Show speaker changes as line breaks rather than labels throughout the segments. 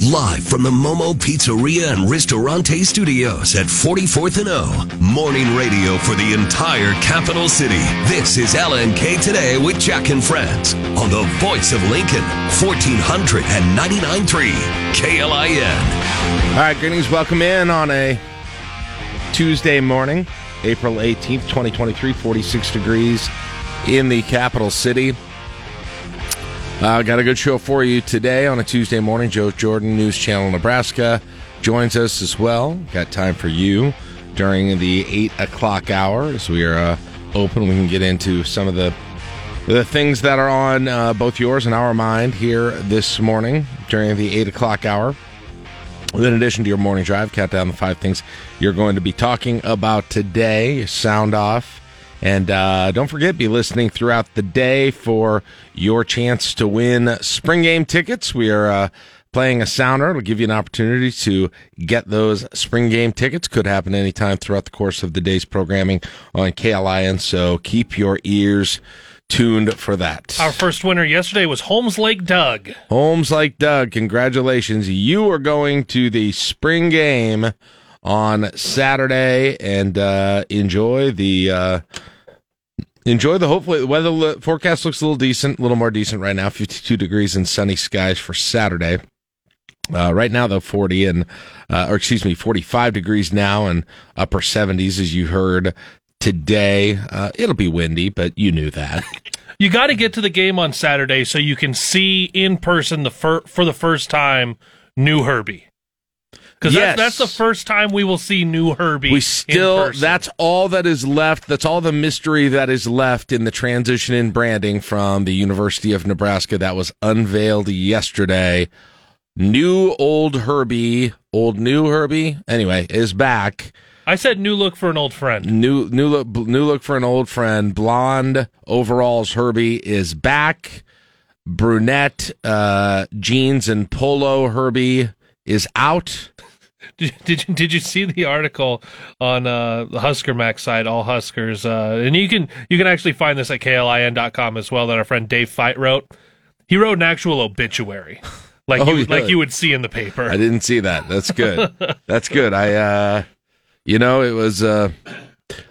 Live from the Momo Pizzeria and Ristorante Studios at 44th and O. Morning radio for the entire capital city. This is LNK Today with Jack and Friends on the voice of Lincoln, 1499.3 KLIN.
All right, greetings. Welcome in on a Tuesday morning, April 18th, 2023, 46 degrees in the capital city. Uh, got a good show for you today on a Tuesday morning. Joe Jordan, News Channel Nebraska, joins us as well. Got time for you during the 8 o'clock hour as we are uh, open. We can get into some of the the things that are on uh, both yours and our mind here this morning during the 8 o'clock hour. In addition to your morning drive, count down the five things you're going to be talking about today. Sound off and uh, don't forget, be listening throughout the day for your chance to win spring game tickets. We are uh, playing a sounder. It'll give you an opportunity to get those spring game tickets. Could happen anytime throughout the course of the day's programming on KLIN. So keep your ears tuned for that.
Our first winner yesterday was Holmes Lake Doug.
Holmes Lake Doug, congratulations. You are going to the spring game on Saturday and uh, enjoy the uh, enjoy the hopefully the weather forecast looks a little decent, a little more decent right now. Fifty two degrees and sunny skies for Saturday. Uh, right now, though, 40 and, uh, or excuse me, 45 degrees now and upper 70s, as you heard today. Uh, it'll be windy, but you knew that.
You got to get to the game on Saturday so you can see in person the fir- for the first time new Herbie. Because
Yes.
that's, that's the first time we will see new Herbie.
we still that's all that is left that's all the mystery that is left in the transition in branding from the university of nebraska that was unveiled yesterday new old herbie old new herbie anyway is back
I said new look for an old friend.
new new look new look for an old friend blonde overalls herbie is back brunette uh jeans and polo herbie is out
Did, did you did you see the article on uh, the Husker Max site, All Huskers? Uh, and you can you can actually find this at klin.com as well. That our friend Dave Feit wrote. He wrote an actual obituary, like
Oh,
you like you would see in the paper.
I didn't see that. That's good. That's good. I, uh, you know, it was uh,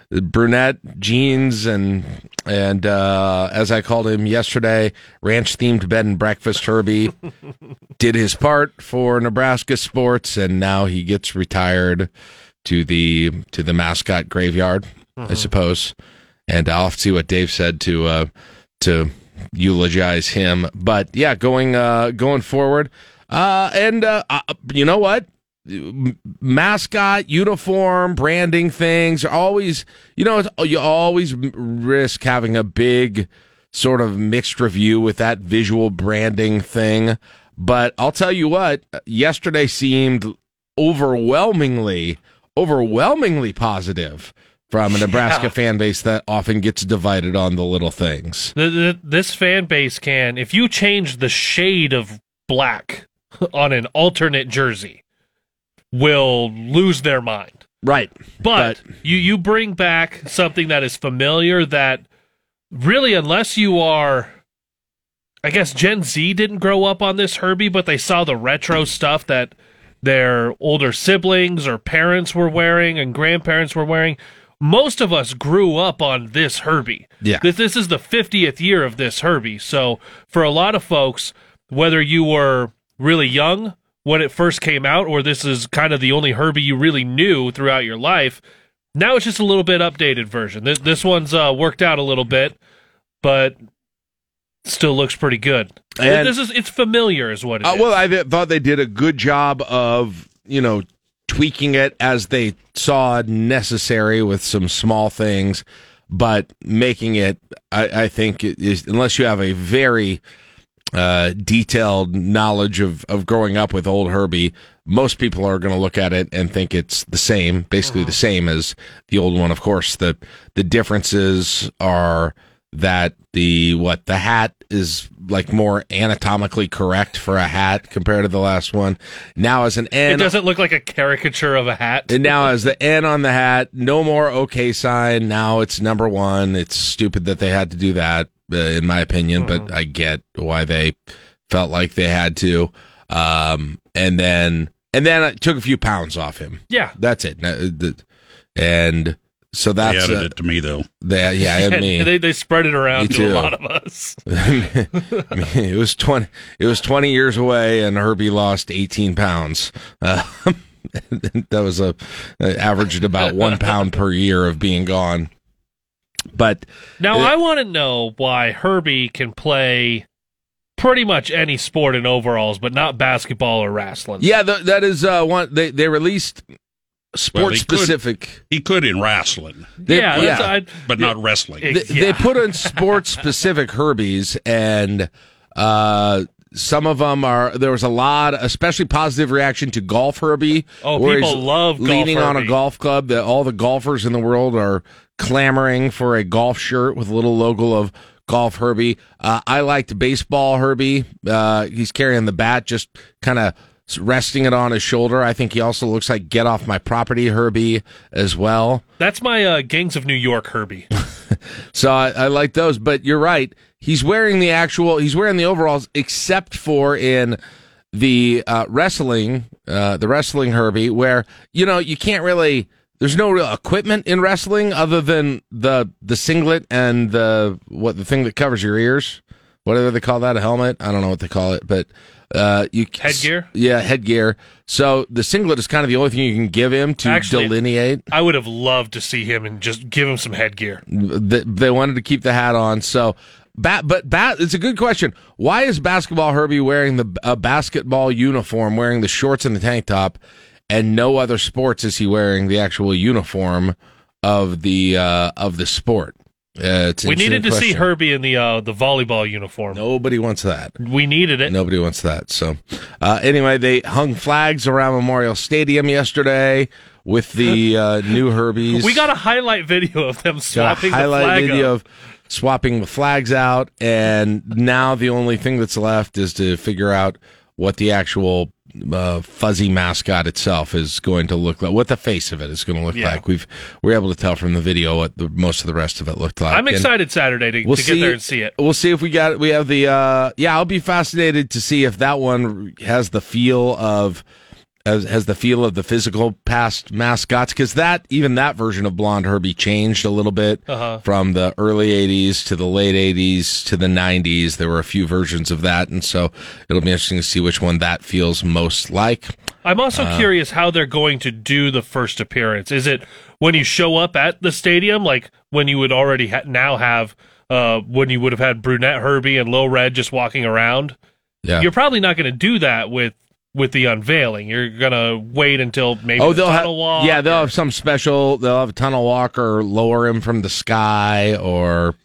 brunette jeans and and uh, as I called him yesterday, ranch themed bed and breakfast. Herbie did his part for Nebraska sports, and now he gets retired to the to the mascot graveyard, I suppose. And I'll have to see what Dave said to uh, to eulogize him. But yeah, going uh, going forward, uh, and uh, uh, you know what? Mascot, uniform, branding things are always, you know, it's, you always risk having a big sort of mixed review with that visual branding thing. But I'll tell you what, yesterday seemed overwhelmingly, overwhelmingly positive from a Nebraska
Yeah.
fan base that often gets divided on the little things.
The, the, this fan base can, if you change the shade of black on an alternate jersey, will lose their mind.
Right.
But, you you bring back something that is familiar that really unless you are I guess Gen Z didn't grow up on this Herbie, but they saw the retro stuff that their older siblings or parents were wearing and grandparents were wearing. Most of us grew up on this Herbie.
Yeah.
This this is the 50th year of this Herbie. So for a lot of folks, whether you were really young when it first came out or this is kind of the only Herbie you really knew throughout your life, now it's just a little bit updated version. This, this one's uh, worked out a little bit, but still looks pretty good.
And-
this is it's familiar, is what it is.
Uh, well, I thought they did a good job of, you know, tweaking it as they saw necessary with some small things, but making it, I, I think, it is unless you have a very uh, detailed knowledge of, of growing up with old Herbie, most people are going to look at it and think it's the same, basically the same as the old one. Of course, the the differences are that the what the hat is like more anatomically correct for a hat compared to the last one. Now as an N, it
doesn't look like a caricature of a hat.
and now as the N on the hat, no more okay sign. Now it's number one. It's stupid that they had to do that, uh, in my opinion, but I get why they felt like they had to. Um, and then and then I took a few pounds off him.
Yeah.
That's it. Uh, And so
They
that's
added
uh,
it to me though.
that, yeah, and
And
me.
they they spread it around
Me
to
too.
a lot of us.
I mean, it was twenty. It was twenty years away, and Herbie lost eighteen pounds. Uh, that was a uh, averaged about one pound per year of being gone. But
Now
Uh,
I want to know why Herbie can play pretty much any sport in overalls, but not basketball or wrestling.
yeah, th- that is uh, one. They they released
Well, he
sports
could-
specific.
He could in wrestling,
They,
yeah, that's, I,
but not wrestling.
It-
they,
yeah.
they put in sports specific Herbies and uh some of them are there was a lot especially positive reaction to golf Herbie
Oh,
where
people
he's
love golf
leaning on a golf club that all the golfers in the world are clamoring for a golf shirt with a little logo of golf Herbie uh, I liked baseball Herbie uh he's carrying the bat just kind of resting it on his shoulder I think he also looks like get off my property Herbie as well
that's my uh, Gangs of New York Herbie.
so I, I like those, but you're right. He's wearing the actual. He's wearing the overalls, except for in the uh, wrestling, uh, the wrestling Herbie, where you know you can't really. There's no real equipment in wrestling other than the the singlet and the what the thing that covers your ears. Whatever they call that, a helmet. I don't know what they call it, but uh, you
Headgear?
Yeah, headgear. So the singlet is kind of the only thing you can give him to
Actually-
delineate.
I would have loved to see him and just give him some headgear.
Th- they wanted to keep the hat on. So, bat, but bat, it's a good question. Why is basketball Herbie wearing the a basketball uniform, wearing the shorts and the tank top, and no other sports is he wearing the actual uniform of the uh, of the sport? Uh,
We needed to
interesting
see. Herbie in the uh, the volleyball uniform.
Nobody wants that.
We needed it.
Nobody wants that. So, uh, anyway, they hung flags around Memorial Stadium yesterday with the uh, new Herbies.
We got a highlight video of them
got a
swapping the
highlight video
up.
of swapping the flags out, and now the only thing that's left is to figure out what the actual uh, fuzzy mascot itself is going to look like, what the face of it is going to look
Yeah.
like. We've we're able to tell from the video what the, most of the rest of it looked like.
I'm
And
excited Saturday to,
We'll
to
see,
get there and see it.
We'll see if we got we have the uh yeah, I'll be fascinated to see if that one has the feel of has, has the feel of the physical past mascots because that even that version of Blonde Herbie changed a little bit
Uh-huh.
from the early '80s to the late '80s to the '90s. There were a few versions of that, and so it'll be interesting to see which one that feels most like.
I'm also
Uh,
curious how they're going to do the first appearance. Is it when you show up at the stadium, like when you would already ha- now have, uh, when you would have had Brunette Herbie and Lil Red just walking around?
Yeah.
You're probably not going to do that with with the unveiling. You're to wait until maybe
Oh,
the
they'll have
tunnel walk.
yeah, they'll
or-
have some special. They'll have a tunnel walk or lower him from the sky or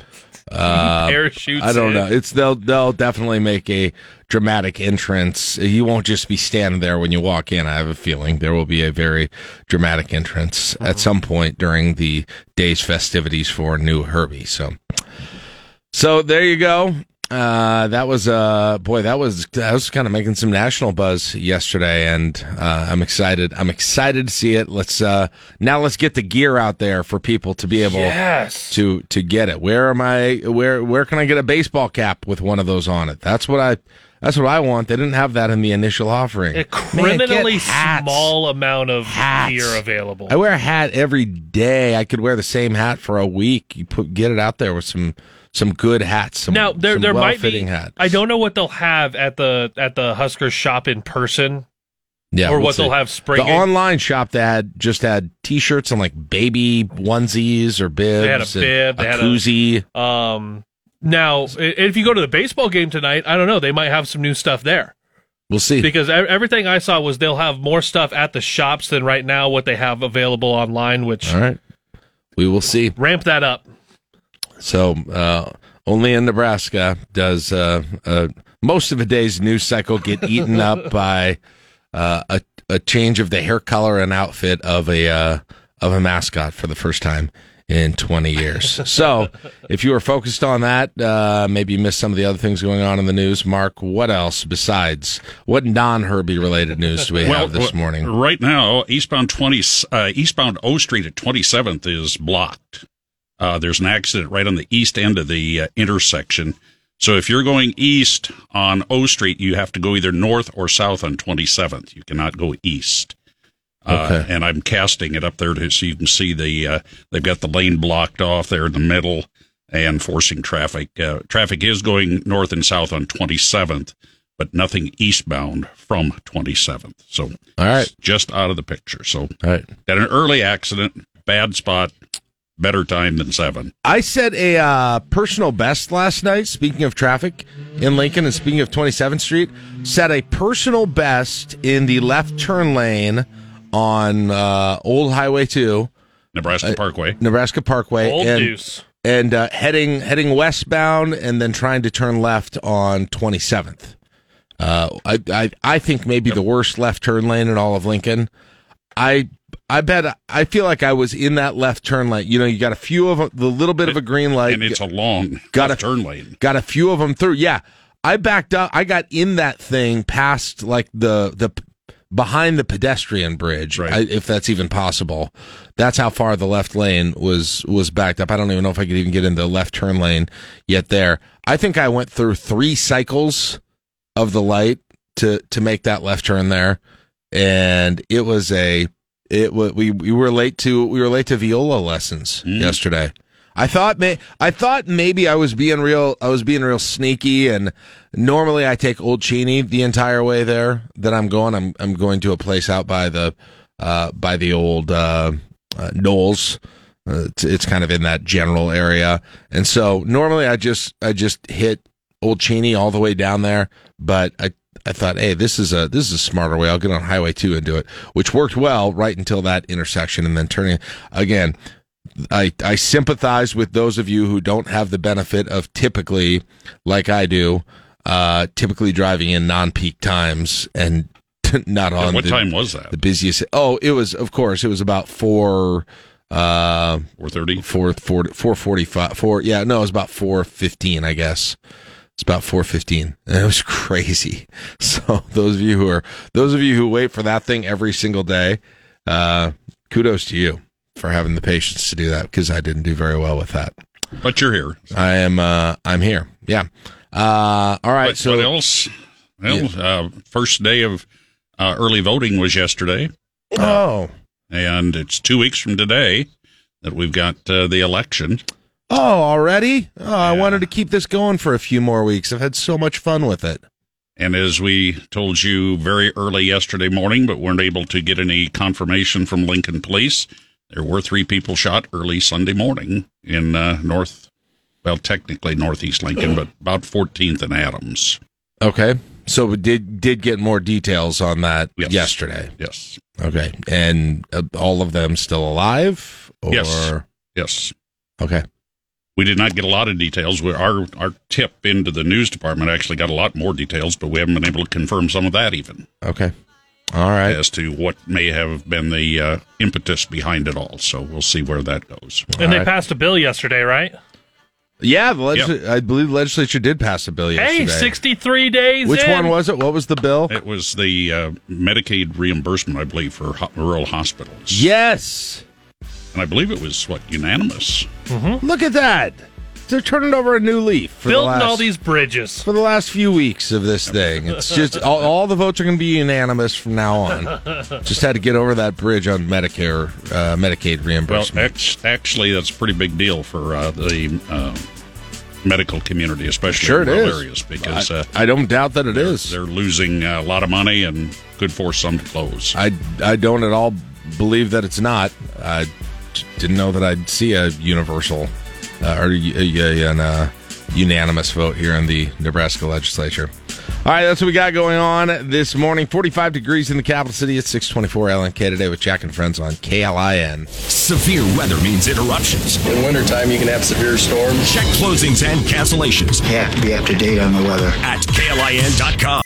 uh,
parachutes.
I don't
in.
know. It's they'll they'll definitely make a dramatic entrance. You won't just be standing there when you walk in. I have a feeling there will be a very dramatic entrance at some point during the day's festivities for New Herbie. So, so there you go. Uh, that was uh, boy, that was that was kind of making some national buzz yesterday, and uh, I'm excited. I'm excited to see it. Let's uh, now let's get the gear out there for people to be able
Yes.
to to get it. Where am I? Where where can I get a baseball cap with one of those on it? That's what I. That's what I want. They didn't have that in the initial offering.
A
Man, get
criminally
hats.
small amount of
Hats.
gear available.
I wear a hat every day. I could wear the same hat for a week. You put get it out there with some some good hats. Some,
now there
some
there might be.
hats.
I don't know what they'll have at the at the Huskers shop in person,
Yeah,
or
we'll
what
see.
they'll have spring.
The online shop that had just had T-shirts and like baby onesies or bibs.
They had a bib, they
a
had a-
koozie.
Um, now, if you go to the baseball game tonight, I don't know. They might have some new stuff there
we'll see.
because everything I saw was they'll have more stuff at the shops than right now what they have available online. Which
All right, we will see.
ramp that up.
So uh, only in Nebraska does uh, uh, most of a day's news cycle get eaten up by uh, a a change of the hair color and outfit of a uh, of a mascot for the first time in 20 years. so if you were focused on that, uh, maybe you missed some of the other things going on in the news. Mark, what else besides what non Herbie related news do we have this morning?
Right now, eastbound twenty, uh, eastbound O Street at Twenty Seventh is blocked. Uh, there's an accident right on the east end of the uh, intersection, So if you're going east on O Street, you have to go either north or south on 27th. You cannot go east. Uh,
Okay.
and I'm casting it up there to, so you can see the uh, they've got the lane blocked off there in the middle and forcing traffic. Uh, traffic is going north and south on 27th, but nothing eastbound from 27th. So
All right.
just out of the picture. So
All right.
had an early accident, bad spot, better time than seven.
I set a uh, personal best last night. Speaking of traffic in Lincoln and speaking of 27th Street, set a personal best in the left turn lane on uh, Old Highway 2,
Nebraska Parkway.
Nebraska Parkway,
Old
and,
deuce.
and uh, heading heading westbound and then trying to turn left on 27th. Uh, I, I I think maybe the worst left turn lane in all of Lincoln. I I bet I feel like I was in that left turn lane. You know, you got a few of 'em- the little bit of a green light,
and it's a long
Got
left
it.
turn lane.
got a few of them through. Yeah, I backed up. I got in that thing past like the the behind the pedestrian bridge,
Right.
I, if that's even possible. That's how far the left lane was was backed up. I don't even know if I could even get in the left turn lane yet. There, I think I went through three cycles of the light to to make that left turn there, and it was a it was we we were late to we were late to viola lessons yesterday. I thought may I thought maybe I was being real I was being real sneaky and normally I take Old Cheney the entire way there. That I'm going I'm I'm going to a place out by the uh by the old uh, uh Knowles uh, it's, it's kind of in that general area. And so normally I just I just hit Old Cheney all the way down there but I I thought, hey, this is a this is a smarter way. I'll get on Highway Two and do it, which worked well right until that intersection, and then turning again. I I sympathize with those of you who don't have the benefit of typically, like I do, uh, typically driving in non-peak times and not on
what
the,
time was that?
the busiest. Oh, it was of course it was about four. Uh,
Four thirty.
four four four forty five four yeah no it was about four fifteen I guess it's about four fifteen. And it was crazy. So those of you who are those of you who wait for that thing every single day uh kudos to you for having the patience to do that because I didn't do very well with that.
But you're here.
I am uh I'm here. Yeah. Uh all right
What,
so
what else? Well, uh, first day of uh, early voting was yesterday,
oh.
And it's two weeks from today that we've got uh, the election.
Oh already oh I wanted to keep this going for a few more weeks I've had so much fun with it
And as we told you very early yesterday morning, but weren't able to get any confirmation from Lincoln Police, there were three people shot early Sunday morning in uh, North, well, technically Northeast Lincoln, but about 14th and Adams.
okay so we did did get more details on that
Yes.
yesterday
Yes.
Okay, and uh, all of them still alive? Or
Yes. Yes.
okay,
We did not get a lot of details. We, our our tip into the news department actually got a lot more details, but we haven't been able to confirm some of that even
okay, all right.
as to what may have been the uh, impetus behind it all. So we'll see where that goes.
And they
right.
passed a bill yesterday, right?
Yeah, the legis- I believe the legislature did pass a bill yesterday.
Hey, 63 days
Which
in.
one was it? What was the bill?
It was the uh, Medicaid reimbursement, I believe, for ho- rural hospitals.
Yes.
And I believe it was, what, unanimous?
Look at that. They're turning over a new leaf for the
Building
last,
all these bridges.
for the last few weeks of this thing. It's just all, all the votes are going to be unanimous from now on. just had to get over that bridge on Medicare, uh, Medicaid
Well,
reimbursement.
ex- actually, that's a pretty big deal for uh, the uh, medical community, especially
Sure
in rural
is.
areas, because
I,
uh,
I don't doubt that it is.
they're losing uh, a lot of money and could force some to close.
I, I don't at all believe that it's not. I j- didn't know that I'd see a universal uh, or a, a, an, uh, unanimous vote here in the Nebraska legislature. All right, that's what we got going on this morning. 45 degrees in the capital city at 624 LNK today with Jack and Friends on KLIN.
Severe weather means interruptions.
In wintertime, you can have severe storms.
Check closings and cancellations
You have to be up to date on the weather.
at KLIN.com.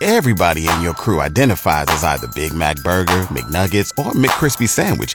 Everybody in your crew identifies as either Big Mac Burger, McNuggets, or McCrispy Sandwich.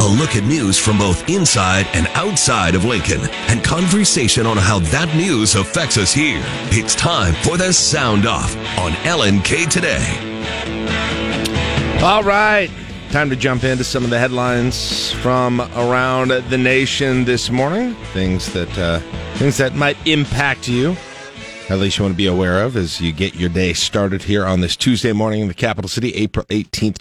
A look at news from both inside and outside of Lincoln and conversation on how that news affects us here. It's time for the Sound Off on LNK Today.
All right. Time to jump into some of the headlines from around the nation this morning. Things that uh, things that might impact you. At least you want to be aware of as you get your day started here on this Tuesday morning in the capital city, April 18th,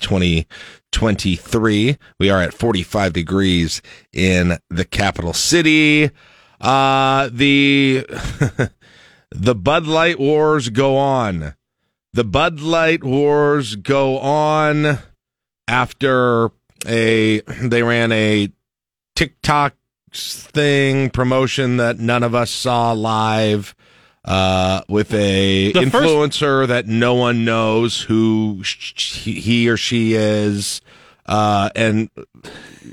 2023. We are at 45 degrees in the capital city. Uh, the, the Bud Light wars go on. The Bud Light wars go on after a, they ran a TikTok thing promotion that none of us saw live uh, with a
The first-
influencer that no one knows who sh- he or she is, uh, and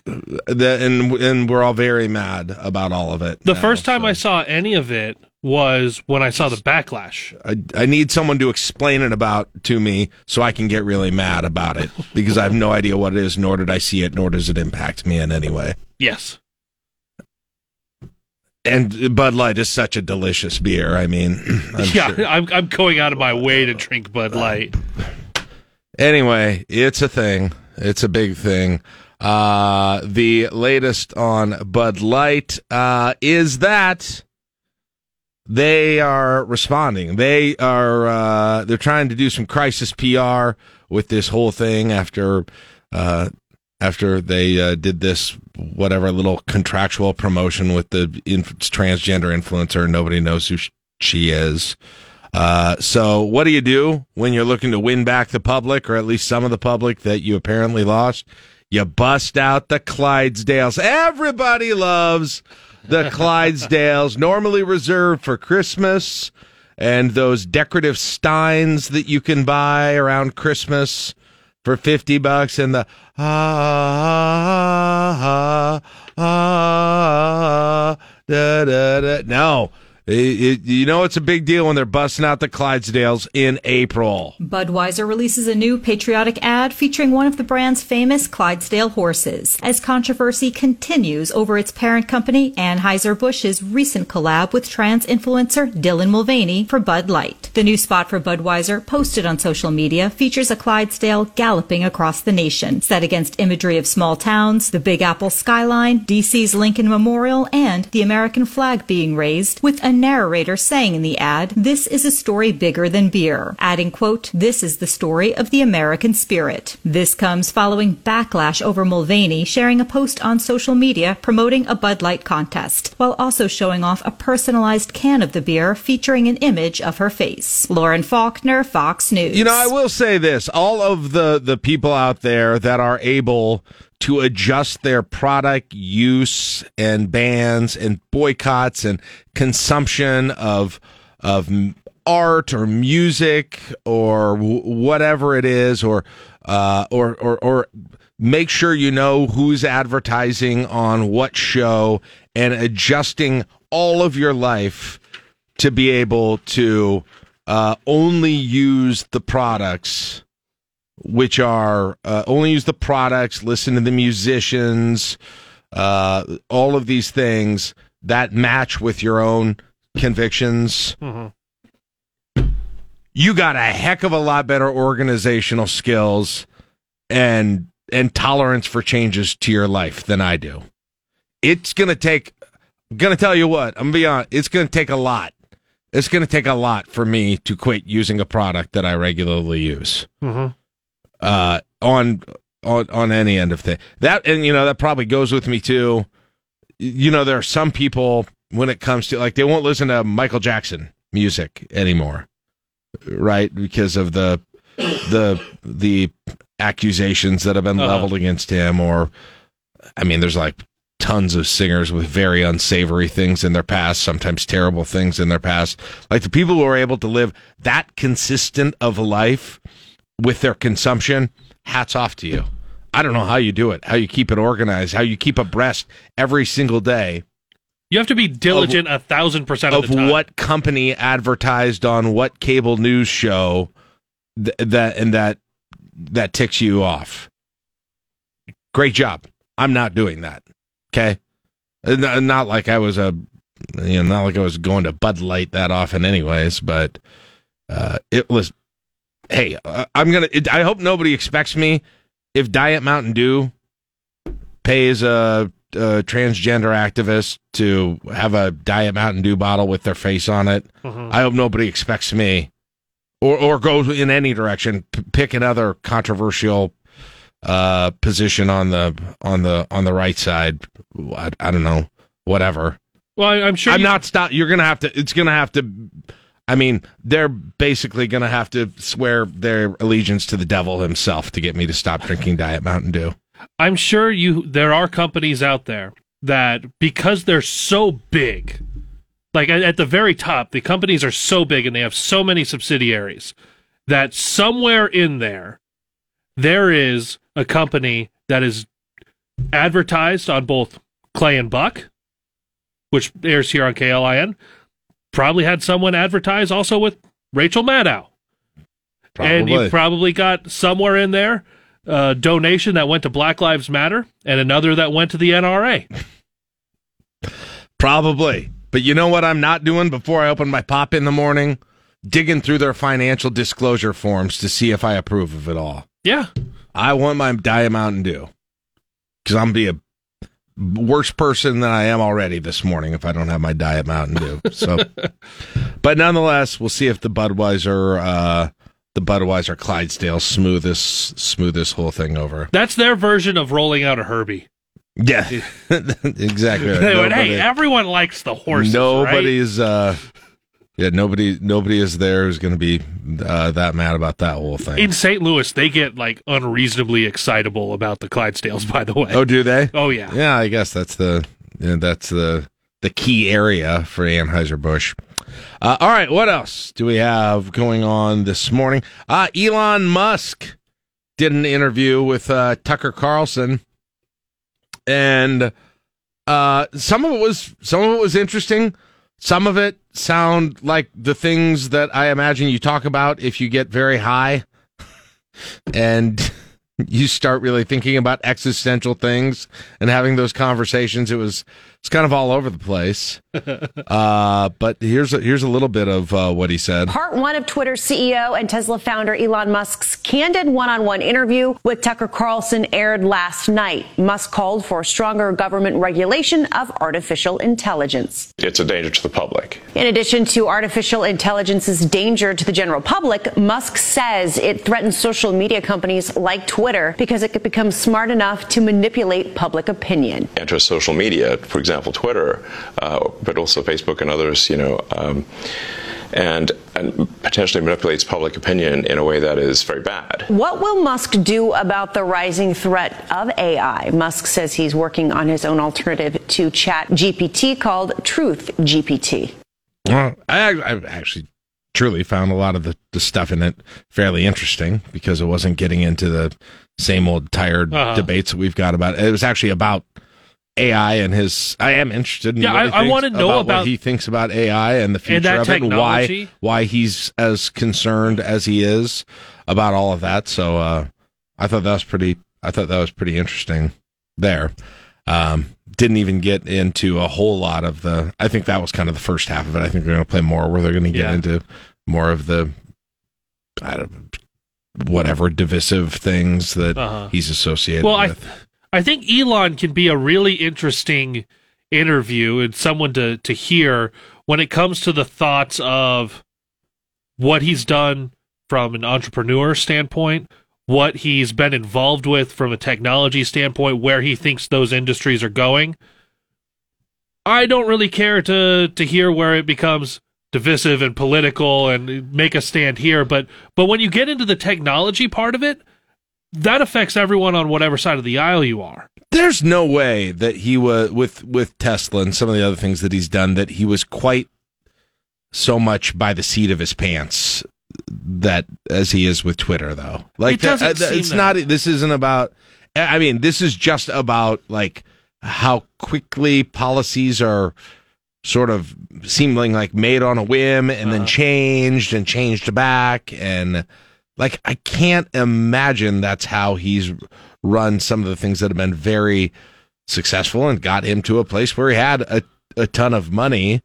the and and we're all very mad about all of it.
The
now,
first time
so.
I saw any of it was when I saw the backlash.
I, I need someone to explain it about to me so I can get really mad about it because I have no idea what it is, nor did I see it, nor does it impact me in any way.
Yes.
And Bud Light is such a delicious beer. I mean, I'm
yeah,
sure-
I'm, I'm going out of my way to drink Bud Light.
Anyway, it's a thing. It's a big thing. Uh, the latest on Bud Light uh, is that they are responding. They are uh, they're trying to do some crisis PR with this whole thing after uh, after they uh, did this whatever little contractual promotion with the inf- transgender influencer. Nobody knows who sh- she is. Uh, so what do you do when you're looking to win back the public, or at least some of the public that you apparently lost? You bust out the Clydesdales. Everybody loves the Clydesdales, normally reserved for Christmas, and those decorative steins that you can buy around Christmas for 50 bucks and the ah, ah, ah, ah, ah da, da, da. No. It- it- you know it's a big deal when they're busting out the Clydesdales in April.
Budweiser releases a new patriotic ad featuring one of the brand's famous Clydesdale horses as controversy continues over its parent company Anheuser-Busch's recent collab with trans influencer Dylan Mulvaney for Bud Light. The new spot for Budweiser posted on social media features a Clydesdale galloping across the nation, set against imagery of small towns, the Big Apple skyline, DC's Lincoln Memorial, and the American flag being raised with a narrator saying in the ad, this is a story bigger than beer, adding, quote, this is the story of the American spirit. This comes following backlash over Mulvaney sharing a post on social media promoting a Bud Light contest, while also showing off a personalized can of the beer featuring an image of her face. Lauren Faulkner, Fox News.
You know, I will say this: all of the the people out there that are able to adjust their product use and bans and boycotts and consumption of of art or music or w- whatever it is, or uh, or or or make sure you know who's advertising on what show and adjusting all of your life to be able to uh, only use the products which are uh, only use the products listen to the musicians uh, all of these things that match with your own convictions you got a heck of a lot better organizational skills and and tolerance for changes to your life than I do. It's gonna take. I'm gonna tell you what. I'm gonna be honest. It's gonna take a lot. It's gonna take a lot for me to quit using a product that I regularly use.
Mhm.
Uh, on on on any end of thing. That and you know that probably goes with me too. you know, there are some people when it comes to like they won't listen to Michael Jackson music anymore, right? Because of the the the accusations that have been
Uh-huh.
leveled against him, or I mean, there's like tons of singers with very unsavory things in their past, sometimes terrible things in their past. Like the people who are able to live that consistent of a life with their consumption, hats off to you. I don't know how you do it, how you keep it organized, how you keep abreast every single day
You have to be diligent a thousand percent of,
of
the time.
what company advertised on what cable news show th- that and that that ticks you off. Great job. I'm not doing that. Okay, not like I was a you know not like I was going to Bud Light that often, anyways. But uh, it was. Hey, uh, I'm gonna. It, I hope nobody expects me if Diet Mountain Dew pays a, a transgender activist to have a Diet Mountain Dew bottle with their face on it.
Mhm.
I hope nobody expects me, or or goes in any direction. P- pick another controversial uh, position on the on the on the right side. I, I don't know, whatever.
Well, I- I'm sure
I'm
you-
not stop. You're gonna have to. It's gonna have to. I mean, they're basically gonna have to swear their allegiance to the devil himself to get me to stop drinking Diet Mountain Dew.
I'm sure you there are companies out there that because they're so big, like at, at the very top, the companies are so big and they have so many subsidiaries that somewhere in there there is a company that is advertised on both Clay and Buck, which airs here on KLIN. Probably had someone advertise also with Rachel Maddow. And you
Probably.
probably got somewhere in there a donation that went to Black Lives Matter and another that went to the NRA.
Probably. But you know what I'm not doing before I open my pop in the morning? Digging through their financial disclosure forms to see if I approve of it all.
Yeah.
I want my Diet Mountain Dew. Because I'm be a worse person than I am already this morning if I don't have my Diet Mountain Dew. So, but nonetheless, we'll see if the Budweiser, uh, the Budweiser Clydesdale smooth this, smooth this whole thing over.
That's their version of rolling out a Herbie.
Yeah, exactly. right.
Went, hey, everyone likes the horses. right?"
Nobody's uh yeah, nobody nobody is there who's going to be uh, that mad about that whole thing.
In St. Louis, they get like unreasonably excitable about the Clydesdales, by the way.
oh, do they?
Oh, yeah.
Yeah, I guess that's the yeah, that's the the key area for Anheuser Busch. Uh, all right, what else do we have going on this morning? Uh, Elon Musk did an interview with uh, Tucker Carlson, and uh, some of it was some of it was interesting. Some of it sound like the things that I imagine you talk about if you get very high and you start really thinking about existential things and having those conversations. It was it's kind of all over the place. uh, but here's a, here's a little bit of uh, what he said.
Part one of Twitter CEO and Tesla founder Elon Musk's candid one on one interview with Tucker Carlson aired last night. Musk called for stronger government regulation of artificial intelligence.
It's a danger to the public.
In addition to artificial intelligence's danger to the general public, Musk says it threatens social media companies like Twitter because it could become smart enough to manipulate public opinion.
Enter social media, for example, Twitter, uh, but also Facebook and others, you know, um, and, and potentially manipulates public opinion in a way that is very bad.
What will Musk do about the rising threat of AI? Musk says he's working on his own alternative to Chat GPT called Truth GPT.
Well, I, I actually truly found a lot of the, the stuff in it fairly interesting because it wasn't getting into the same old tired
Uh-huh.
debates that we've got about it. It was actually about AI and his. I am interested in
Yeah,
what
I-
he
I
thinks
wanna know
about,
about-
what he thinks about AI and the future
And
of it, and why why he's as concerned as he is about all of that. So uh, I thought that was pretty. I thought that was pretty interesting there. Um, didn't even get into a whole lot of the. I think that was kind of the first half of it. I think they're going to play more where they're going to get
Yeah.
into more of the. I don't, whatever divisive things that
Uh-huh.
he's associated
Well,
with.
I think Elon can be a really interesting interview and someone to, to hear when it comes to the thoughts of what he's done from an entrepreneur standpoint, what he's been involved with from a technology standpoint, where he thinks those industries are going. I don't really care to to hear where it becomes divisive and political and make a stand here, but but when you get into the technology part of it, that affects everyone on whatever side of the aisle you are.
There's no way that he was with with Tesla and some of the other things that he's done that he was quite so much by the seat of his pants that as he is with Twitter though. Like
It doesn't
that- uh,
seem
it's
that.
not this isn't about I mean this is just about like how quickly policies are sort of seeming like made on a whim and
Uh-huh.
then changed and changed back and like I can't imagine that's how he's run some of the things that have been very successful and got him to a place where he had a, a ton of money.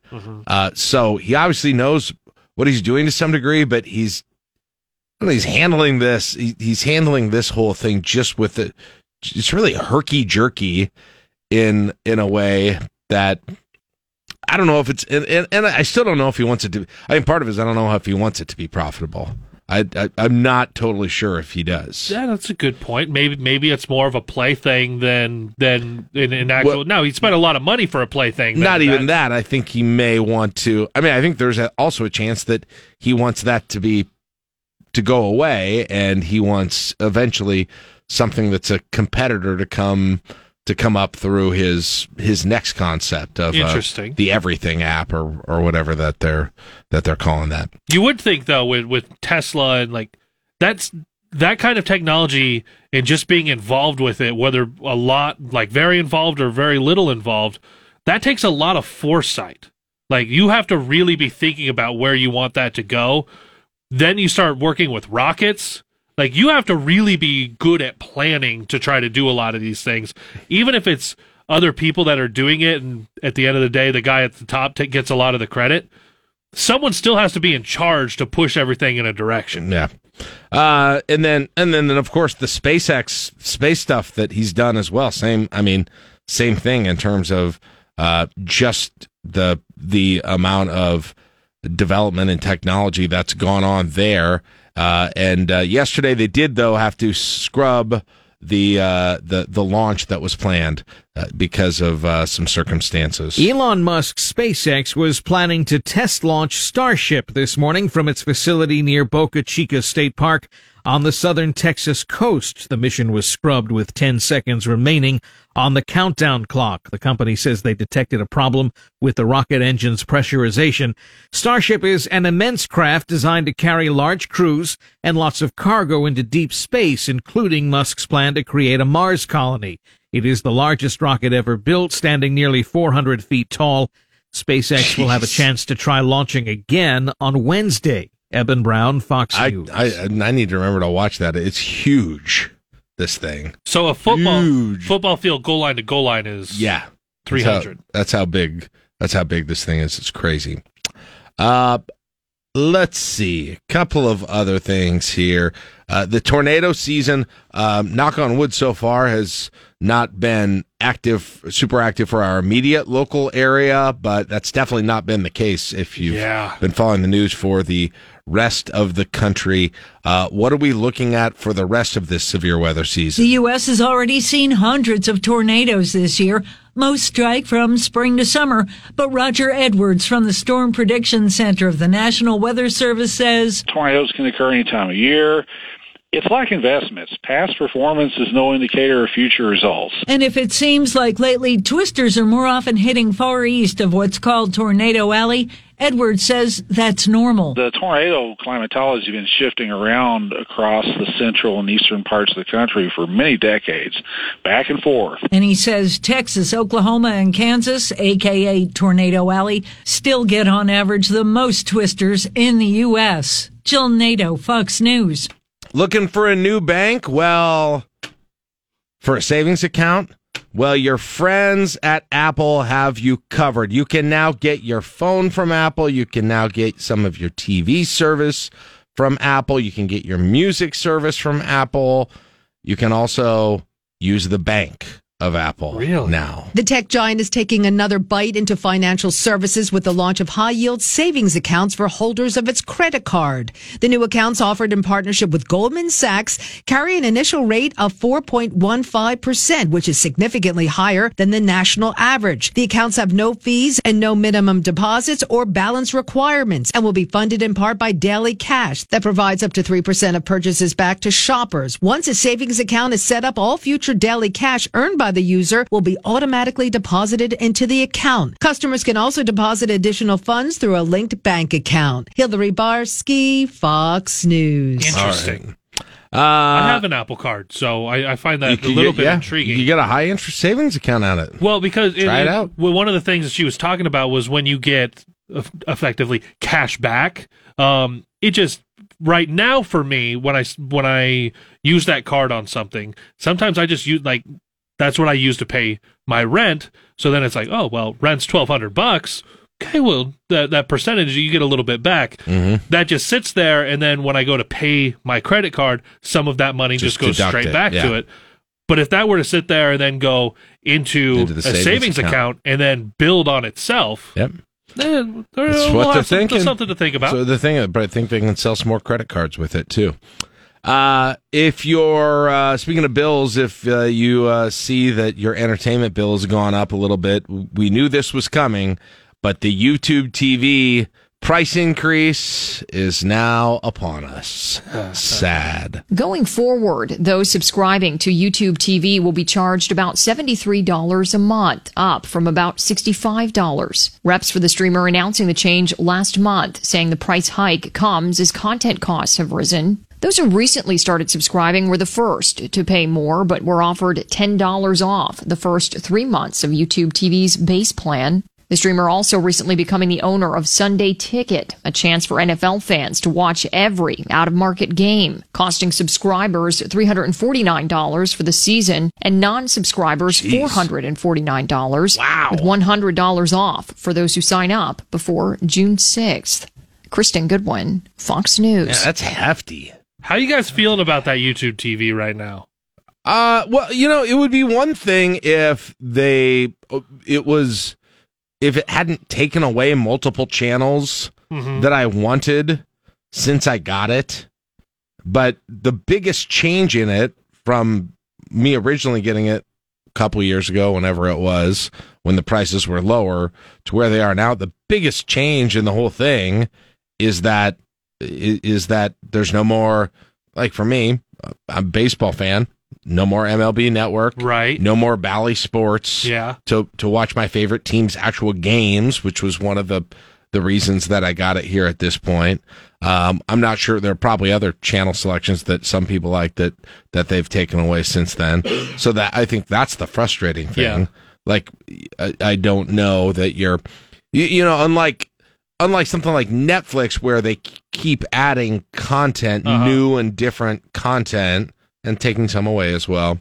Uh, so he obviously knows what he's doing to some degree, but he's know, he's handling this. He, he's handling this whole thing just with it. It's really herky jerky in in a way that I don't know if it's and, and, and I still don't know if he wants it to. I mean, part of it is I don't know if he wants it to be profitable. I, I I'm not totally sure if he does.
Yeah, that's a good point. Maybe maybe it's more of a play thing than than in, in actual.
Well-
no, he spent a lot of money for a play thing.
Not even that. I think he may want to. I mean, I think there's a, also a chance that he wants that to be to go away, and he wants eventually something that's a competitor to come to come up through his his next concept of uh,
Interesting.
the everything app or or whatever that they're that they're calling that.
You would think though with with Tesla and like that's that kind of technology and just being involved with it, whether a lot like very involved or very little involved, that takes a lot of foresight. Like you have to really be thinking about where you want that to go. Then you start working with rockets. Like you have to really be good at planning to try to do a lot of these things, even if it's other people that are doing it. And at the end of the day, the guy at the top t- gets a lot of the credit someone still has to be in charge to push everything in a direction.
Yeah. Uh, and then and then and of course the SpaceX space stuff that he's done as well. Same, I mean, same thing in terms of uh, just the the amount of development and technology that's gone on there. Uh, and uh, yesterday they did though have to scrub the uh, the the launch that was planned uh, because of uh, some circumstances.
Elon Musk's SpaceX was planning to test launch Starship this morning from its facility near Boca Chica State Park on the southern Texas coast. The mission was scrubbed with 10 seconds remaining on the countdown clock. The company says they detected a problem with the rocket engine's pressurization. Starship is an immense craft designed to carry large crews and lots of cargo into deep space, including Musk's plan to create a Mars colony. It is the largest rocket ever built, standing nearly 400 feet tall. SpaceX will have a chance to try launching again on Wednesday. Eben Brown, Fox
I,
News.
I I need to remember to watch that. It's huge. This thing.
So a football football field goal line to goal line is
Yeah.
three hundred.
That's how, that's how big. That's how big this thing is. It's crazy. Uh, let's see. A couple of other things here. Uh, the tornado season, um, knock on wood, so far has not been active, super active for our immediate local area, but that's definitely not been the case if you've
Yeah.
been following the news for the rest of the country. Uh, what are we looking at for the rest of this severe weather season?
The U.S. has already seen hundreds of tornadoes this year. Most strike from spring to summer. But Roger Edwards from the Storm Prediction Center of the National Weather Service says
tornadoes can occur any time of year. It's like investments. Past performance is no indicator of future results.
And if it seems like lately twisters are more often hitting far east of what's called Tornado Alley, Edwards says that's normal.
The tornado climatology has been shifting around across the central and eastern parts of the country for many decades, back and forth.
And he says Texas, Oklahoma, and Kansas, aka Tornado Alley, still get on average the most twisters in the U.S. Jill Nato, Fox News.
Looking for a new bank? Well, for a savings account? Well, your friends at Apple have you covered. You can now get your phone from Apple. You can now get some of your TV service from Apple. You can get your music service from Apple. You can also use the bank of Apple really? now.
The tech giant is taking another bite into financial services with the launch of high yield savings accounts for holders of its credit card. The new accounts offered in partnership with Goldman Sachs carry an initial rate of 4.15%, which is significantly higher than the national average. The accounts have no fees and no minimum deposits or balance requirements and will be funded in part by daily cash that provides up to 3% of purchases back to shoppers. Once a savings account is set up, all future daily cash earned by the user will be automatically deposited into the account. Customers can also deposit additional funds through a linked bank account. Hillary Barsky, Fox News.
Interesting. Uh, I have an Apple Card, so I, I find that a little
get,
bit
yeah,
intriguing.
You get a high interest savings account on it.
Well, because
Try it out.
Well, one of the things that she was talking about was when you get effectively cash back. Um, it just right now for me when I s- when I use that card on something, sometimes I just use like that's what I use to pay my rent. So then it's like, oh well, rent's twelve hundred bucks. Okay, well that that percentage you get a little bit back.
Mm-hmm.
That just sits there, and then when I go to pay my credit card, some of that money just,
Just
goes straight
it,
back
yeah.
to it. But if that were to sit there and then go into,
Into
a
savings
savings,
account.
account. and then build on itself,
Yep.
then there-
That's
we'll
what they're
some-
thinking.
something to think about.
So the thing, but I think they can sell some more credit cards with it too. Uh, if you're uh, speaking of bills, if uh, you uh, see that your entertainment bill has gone up a little bit, we knew this was coming, but the YouTube TV price increase is now upon us. Sad.
Going forward, those subscribing to YouTube TV will be charged about $73 a month, up from about $65. Reps for the streamer announcing the change last month, saying the price hike comes as content costs have risen. Those who recently started subscribing were the first to pay more, but were offered $10 off the first three months of YouTube TV's base plan. The streamer also recently becoming the owner of Sunday Ticket, a chance for NFL fans to watch every out of market game, costing subscribers $349 for the season and non subscribers $449. Wow. With $100 off for those who sign up before June 6th. Kristen Goodwin, Fox News.
Yeah, that's hefty.
How you guys feeling about that YouTube TV right now?
Uh, well, you know, it would be one thing if they, it was, if it hadn't taken away multiple channels
Mhm.
that I wanted since I got it. But the biggest change in it from me originally getting it a couple years ago, whenever it was, when the prices were lower to where they are now, the biggest change in the whole thing is that is that there's no more like for me, I'm a baseball fan. No more MLB Network.
Right.
No more Bally Sports.
Yeah.
To to watch my favorite team's actual games, which was one of the the reasons that I got it here at this point. Um, I'm not sure. There are probably other channel selections that some people like that that they've taken away since then. So that I think that's the frustrating thing.
Yeah.
Like I, I don't know that you're, you, you know, unlike unlike something like Netflix where they keep adding content,
Uh-huh.
new and different content, and taking some away as well.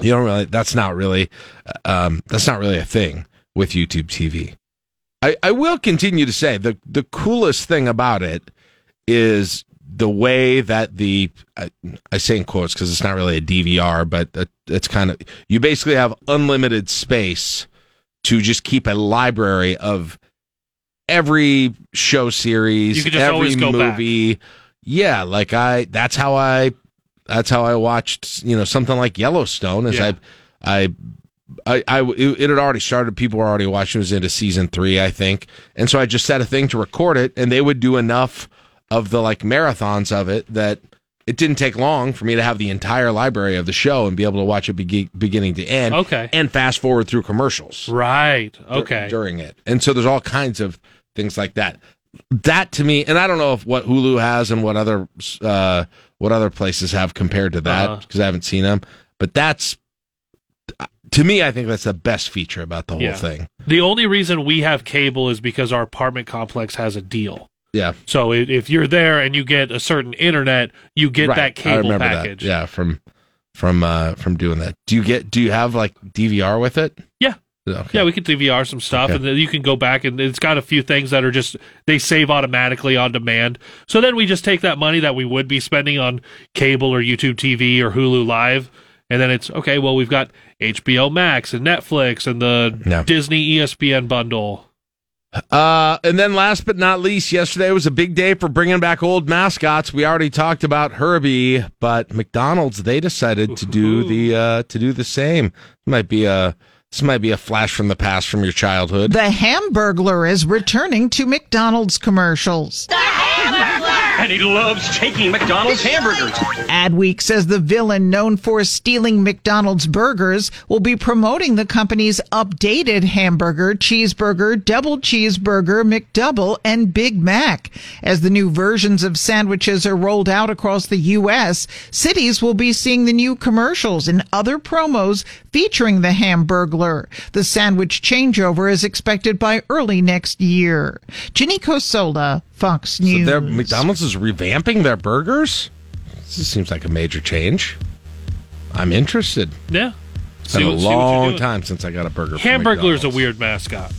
You don't really. That's not really. Um, that's not really a thing with YouTube TV. I, I will continue to say the the coolest thing about it is the way that the I, I say in quotes because it's not really a DVR, but it's kind of you basically have unlimited space to just keep a library of every show series,
You could just
every
go back.
movie. Yeah, like I that's how I that's how I watched, you know, something like Yellowstone as
Yeah.
I I I, I it had already started. People were already watching. It was into season three, I think, and so I just set a thing to record it, and they would do enough of the like marathons of it that it didn't take long for me to have the entire library of the show and be able to watch it be- beginning to end.
Okay.
and fast forward through commercials
Right.
dur-
Okay.
during it. And so there's all kinds of things like that. That to me, and I don't know if what Hulu has and what other uh, what other places have compared to that
Uh-huh.
because I haven't seen them. But that's to me, I think that's the best feature about the whole
Yeah.
thing.
The only reason we have cable is because our apartment complex has a deal.
Yeah,
So if you're there and you get a certain internet, you get
Right.
that
I
cable
remember
package.
That. Yeah, from from uh, from doing that. Do you get? Do you have like DVR with it?
Yeah.
Okay.
Yeah, we can DVR some stuff,
Okay.
and then you can go back and it's got a few things that are just they save automatically on demand. So then we just take that money that we would be spending on cable or YouTube TV or Hulu Live, and then it's okay. Well, we've got HBO Max and Netflix and the
No.
Disney ESPN bundle.
Uh, and then last but not least, yesterday was a big day for bringing back old mascots. We already talked about Herbie, but McDonald's they decided to do the uh, to do the same. Might be a this might be a flash from the past from your childhood.
The Hamburglar is returning to McDonald's commercials.
And he loves taking McDonald's hamburgers.
Adweek says the villain known for stealing McDonald's burgers will be promoting the company's updated hamburger, cheeseburger, double cheeseburger, McDouble, and Big Mac. As the new versions of sandwiches are rolled out across the U.S., cities will be seeing the new commercials and other promos featuring the Hamburglar. The sandwich changeover is expected by early next year. Ginny Cosola, Fox
So
News.
their McDonald's is revamping their burgers. This seems like a major change. I'm interested.
Yeah.
It's been
See
a
what- see what you're
long time since I got a burger. from
Hamburglar's a weird mascot.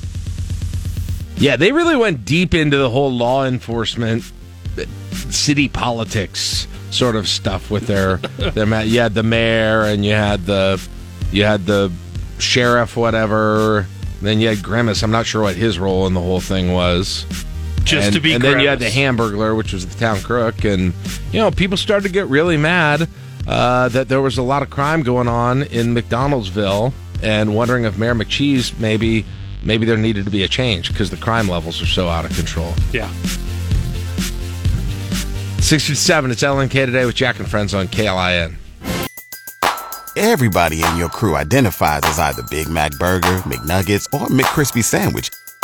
Yeah, they really went deep into the whole law enforcement, city politics sort of stuff with their their. ma- You had the mayor, and you had the you had the sheriff, whatever. Then you had Grimace. I'm not sure what his role in the whole thing was.
Just
and,
to be
and then you had the
Grimace.
Hamburglar, which was the town crook, and you know people started to get really mad uh, that there was a lot of crime going on in McDonaldsville, and wondering if Mayor McCheese maybe maybe there needed to be a change because the crime levels are so out of control.
Yeah.
67, it's LNK today with Jack and Friends on KLIN.
Everybody in your crew identifies as either Big Mac Burger, McNuggets, or McCrispy Sandwich.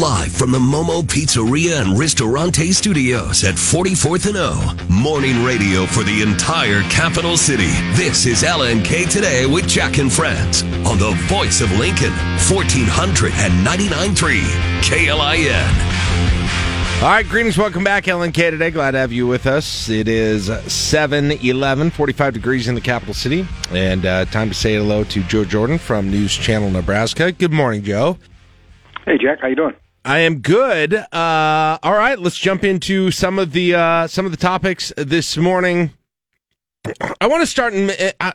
Live from the Momo Pizzeria and Ristorante Studios at 44th and O. Morning radio for the entire capital city. This is LNK Today with Jack and Friends on the voice of Lincoln, 1499.3 KLIN.
All right, greetings. Welcome back, LNK today. Glad to have you with us. It is 7 11, 45 degrees in the capital city. And uh, time to say hello to Joe Jordan from News Channel Nebraska. Good morning, Joe.
Hey, Jack. How you doing?
I am good. Uh, all right, let's jump into some of the uh, some of the topics this morning. I want to start. In, uh,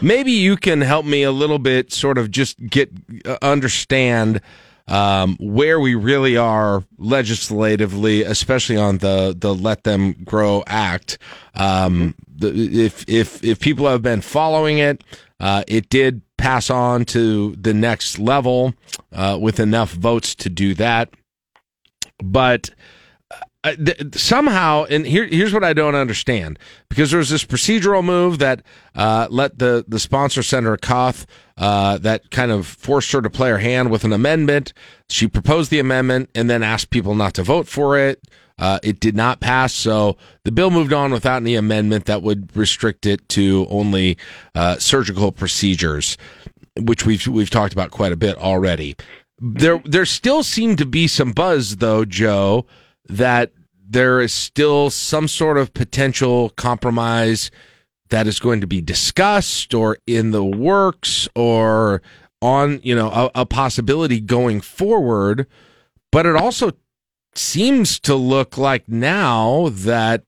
maybe you can help me a little bit, sort of just get uh, understand um, where we really are legislatively, especially on the the Let Them Grow Act. Um, the, if if if people have been following it, uh, it did pass on to the next level uh, with enough votes to do that, but. Uh, th- somehow, and here, here's what I don't understand because there was this procedural move that uh, let the, the sponsor, Senator Kauth, uh, that kind of forced her to play her hand with an amendment. She proposed the amendment and then asked people not to vote for it. Uh, it did not pass, so the bill moved on without any amendment that would restrict it to only uh, surgical procedures, which we've we've talked about quite a bit already. There there still seemed to be some buzz, though, Joe, that there is still some sort of potential compromise that is going to be discussed or in the works or on you know a, a possibility going forward but it also seems to look like now that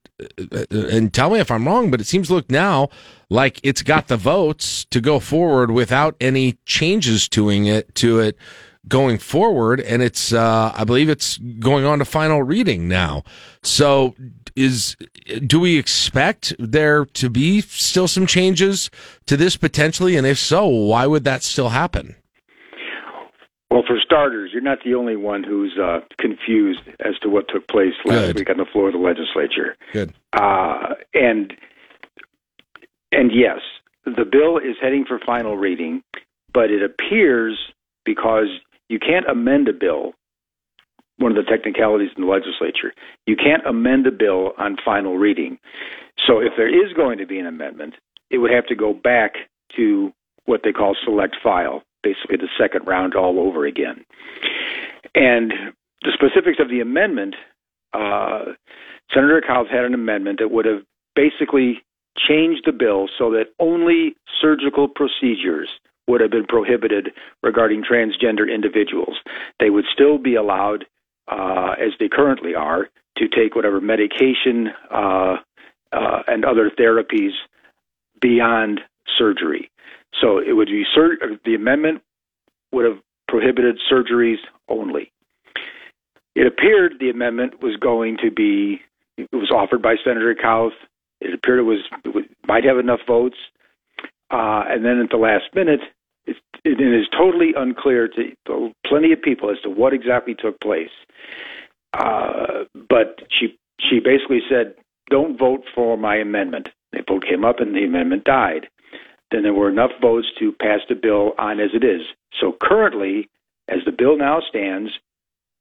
and tell me if i'm wrong but it seems to look now like it's got the votes to go forward without any changes to it to it going forward. And it's uh i believe it's going on to final reading now. So is do we expect there to be still some changes to this potentially? And if so why would that still happen
Well, for starters, you're not the only one who's uh, confused as to what took place last
Good.
week on the floor of the legislature.
Good.
Uh, and and yes, the bill is heading for final reading, but it appears because you can't amend a bill. One of the technicalities in the legislature, you can't amend a bill on final reading. So if there is going to be an amendment, it would have to go back to what they call select file, basically the second round all over again. And the specifics of the amendment, uh, Senator Kyles had an amendment that would have basically changed the bill so that only surgical procedures would have been prohibited regarding transgender individuals. They would still be allowed, uh, as they currently are, to take whatever medication uh, uh, and other therapies beyond surgery. So it would be sur- the amendment would have prohibited surgeries only. It appeared the amendment was going to be. It was offered by Senator Kauth. It appeared it was it might have enough votes, uh, and then at the last minute, it, it is totally unclear to, to plenty of people as to what exactly took place. Uh, but she she basically said, "Don't vote for my amendment." The vote came up, and the amendment died. Then there were enough votes to pass the bill on as it is. So currently, as the bill now stands,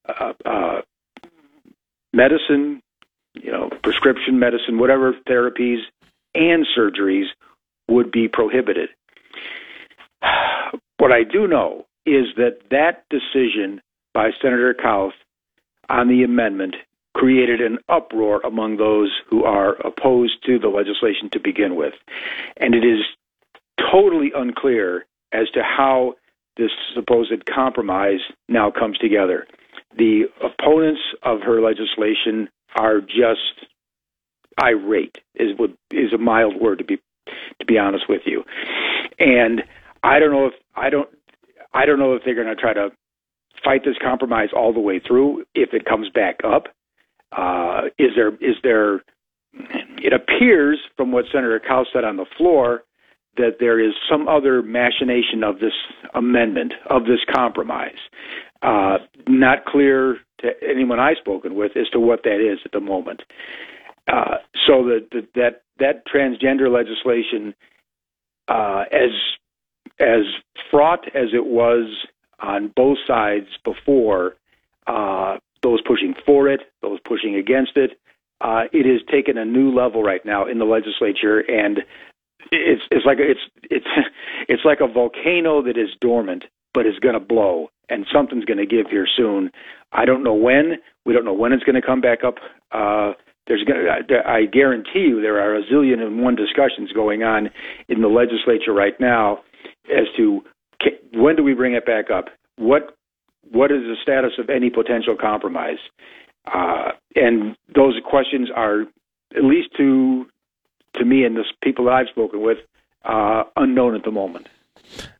uh, uh, medicine, you know, prescription medicine, whatever therapies and surgeries would be prohibited. What I do know is that that decision by Senator Kauth on the amendment created an uproar among those who are opposed to the legislation to begin with. And it is totally unclear as to how this supposed compromise now comes together. The opponents of her legislation are just irate is is a mild word to be to be honest with you. And I don't know if I don't I don't know if they're going to try to fight this compromise all the way through if it comes back up. Uh, is there is there it appears from what Senator Kauth said on the floor that there is some other machination of this amendment, of this compromise. Uh, not clear to anyone I've spoken with as to what that is at the moment. Uh, so that that that transgender legislation, uh, as as fraught as it was on both sides before, uh, those pushing for it, those pushing against it, uh, it has taken a new level right now in the legislature, and it's it's like it's it's it's like a volcano that is dormant but is going to blow, and something's going to give here soon. I don't know when. We don't know when it's going to come back up. Uh, there's going to, I guarantee you there are a zillion and one discussions going on in the legislature right now as to when do we bring it back up? What what is the status of any potential compromise? Uh, and those questions are at least to to me and the people that I've spoken with uh, unknown at the moment.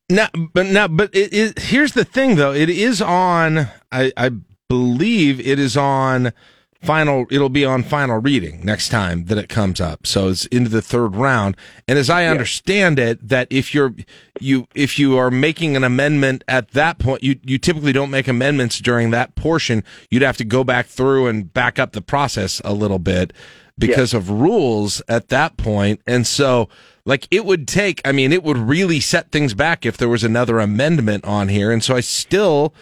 Now, but now, but it is, here's the thing, though. It is on. I, I believe it is on final. It'll be on final reading next time that it comes up. So it's into the third round. And as I understand it, that if you're you if you are making an amendment at that point, you you typically don't make amendments during that portion. You'd have to go back through and back up the process a little bit because of rules at that point. And so, like, it would take, I mean, it would really set things back if there was another amendment on here. And so I still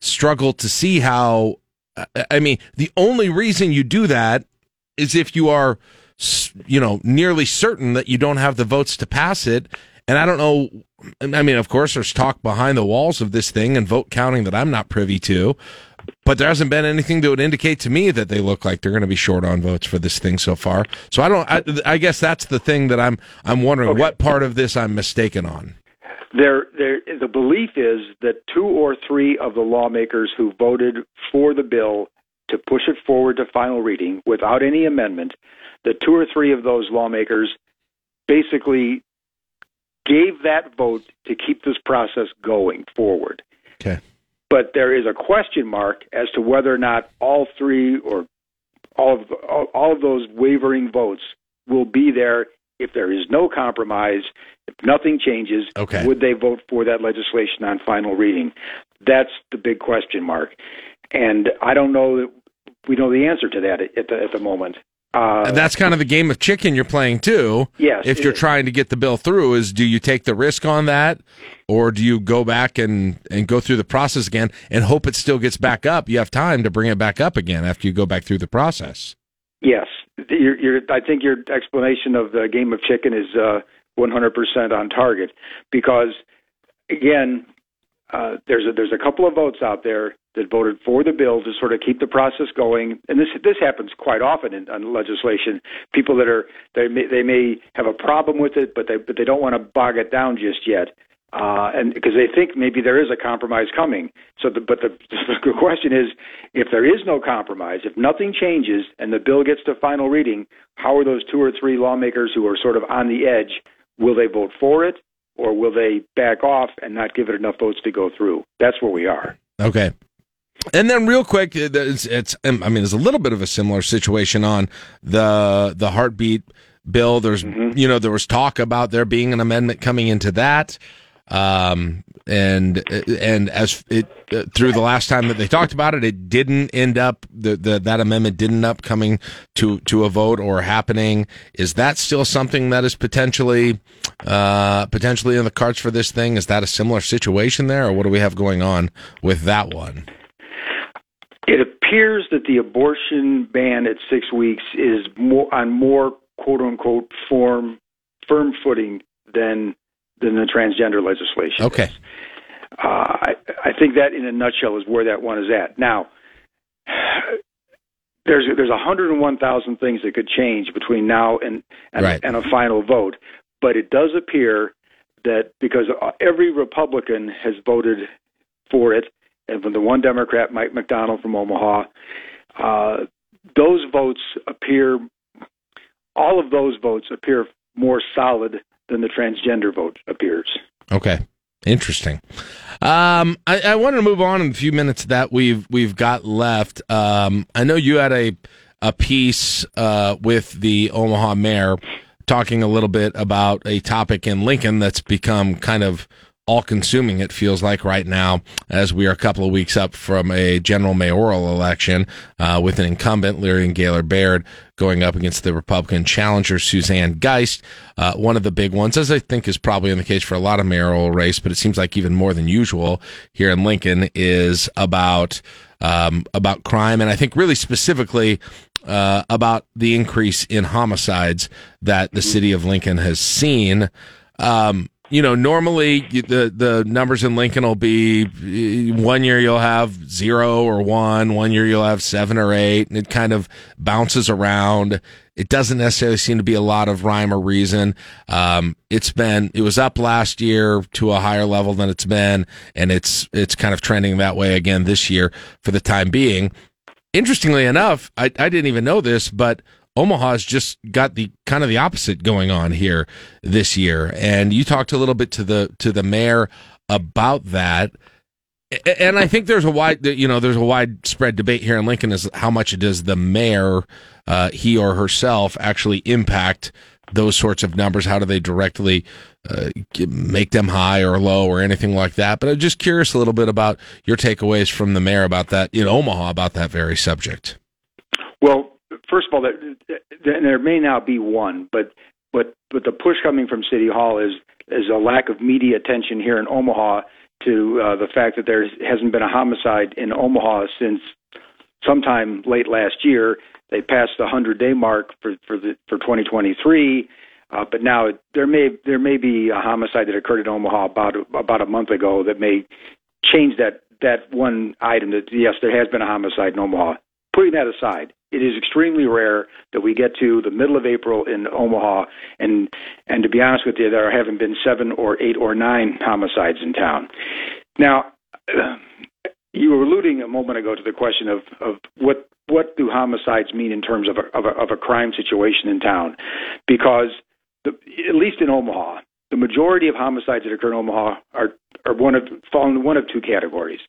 struggle to see how, I mean, the only reason you do that is if you are, you know, nearly certain that you don't have the votes to pass it. And I don't know. I mean, of course, there's talk behind the walls of this thing and vote counting that I'm not privy to but there hasn't been anything that would indicate to me that they look like they're going to be short on votes for this thing so far. So I don't. I, I guess that's the thing that I'm. I'm wondering okay. what part of this I'm mistaken on.
There, there. The belief is that two or three of the lawmakers who voted for the bill to push it forward to final reading without any amendment, that two or three of those lawmakers basically gave that vote to keep this process going forward.
Okay
but there is a question mark as to whether or not all three or all of the, all of those wavering votes will be there if there is no compromise. If nothing changes,
okay.
would they vote for that legislation on final reading? That's the big question mark, and I don't know that we know the answer to that at the at the moment. Uh,
And that's kind of the game of chicken you're playing too.
Yes,
If you're
is.
trying to get the bill through, is do you take the risk on that, or do you go back and and go through the process again and hope it still gets back up? You have time to bring it back up again after you go back through the process.
Yes, your, your, I think your explanation of the game of chicken is uh, 100% on target because, again, uh, there's a, there's a couple of votes out there that voted for the bill to sort of keep the process going, and this this happens quite often in, legislation. People that are they may, they may have a problem with it, but they but they don't want to bog it down just yet. Uh, and because they think maybe there is a compromise coming. So, the, but the, the question is, if there is no compromise, if nothing changes, and the bill gets to final reading, how are those two or three lawmakers who are sort of on the edge? Will they vote for it, or will they back off and not give it enough votes to go through? That's where we are.
Okay. And then, real quick, it's, it's um, I mean, there's a little bit of a similar situation on the the heartbeat bill. There's, you know, there was talk about there being an amendment coming into that, um, and and as it uh, through the last time that they talked about it, it didn't end up the, the that amendment didn't end up coming to to a vote or happening. Is that still something that is potentially uh, potentially in the cards for this thing? Is that a similar situation there, or what do we have going on with that one?
It appears that the abortion ban at six weeks is more on more quote unquote form firm footing than than the transgender legislation.
Okay.
Uh, I, I think that, in a nutshell, is where that one is at. Now, there's there's 101,000 things that could change between now and and,
Right.
and a final vote, but it does appear that because every Republican has voted for it, and from the one Democrat, Mike McDonnell from Omaha, uh, those votes appear, all of those votes appear more solid than the transgender vote appears.
Okay. Interesting. Um, I, I want to move on in the few minutes that we've we've got left. Um, I know you had a a piece uh, with the Omaha mayor talking a little bit about a topic in Lincoln that's become kind of all consuming. It feels like right now, as we are a couple of weeks up from a general mayoral election uh, with an incumbent, Leirion Gaylor Baird, going up against the Republican challenger, Suzanne Geist. Uh, one of the big ones, as I think is probably in the case for a lot of mayoral race, but it seems like even more than usual here in Lincoln, is about um, about crime, and I think really specifically uh, about the increase in homicides that the city of Lincoln has seen. Um, you know, normally the the numbers in Lincoln will be eh, one year you'll have zero or one, one year you'll have seven or eight, and it kind of bounces around. It doesn't necessarily seem to be a lot of rhyme or reason. Um, it's been it was up last year to a higher level than it's been, and it's it's kind of trending that way again this year for the time being. Interestingly enough, I, I didn't even know this, but Omaha's just got the kind of the opposite going on here this year. And you talked a little bit to the to the mayor about that. And I think there's a wide, you know, there's a widespread debate here in Lincoln is how much does the mayor, uh, he or herself, actually impact those sorts of numbers? How do they directly uh, make them high or low or anything like that? But I'm just curious a little bit about your takeaways from the mayor about that in Omaha about that very subject.
Well, first of all, there, there may now be one, but but but the push coming from City Hall is is a lack of media attention here in Omaha to uh, the fact that there hasn't been a homicide in Omaha since sometime late last year. They passed the hundred day mark for for the for 2023. Uh, but now there may there may be a homicide that occurred in Omaha about about a month ago that may change that that one item that yes there has been a homicide in Omaha. Putting that aside, it is extremely rare that we get to the middle of April in Omaha and and to be honest with you, there haven't been seven or eight or nine homicides in town. Now, you were alluding a moment ago to the question of of what what do homicides mean in terms of a of a, of a crime situation in town, because the, at least in Omaha, the majority of homicides that occur in Omaha are are one of fall into one of two categories: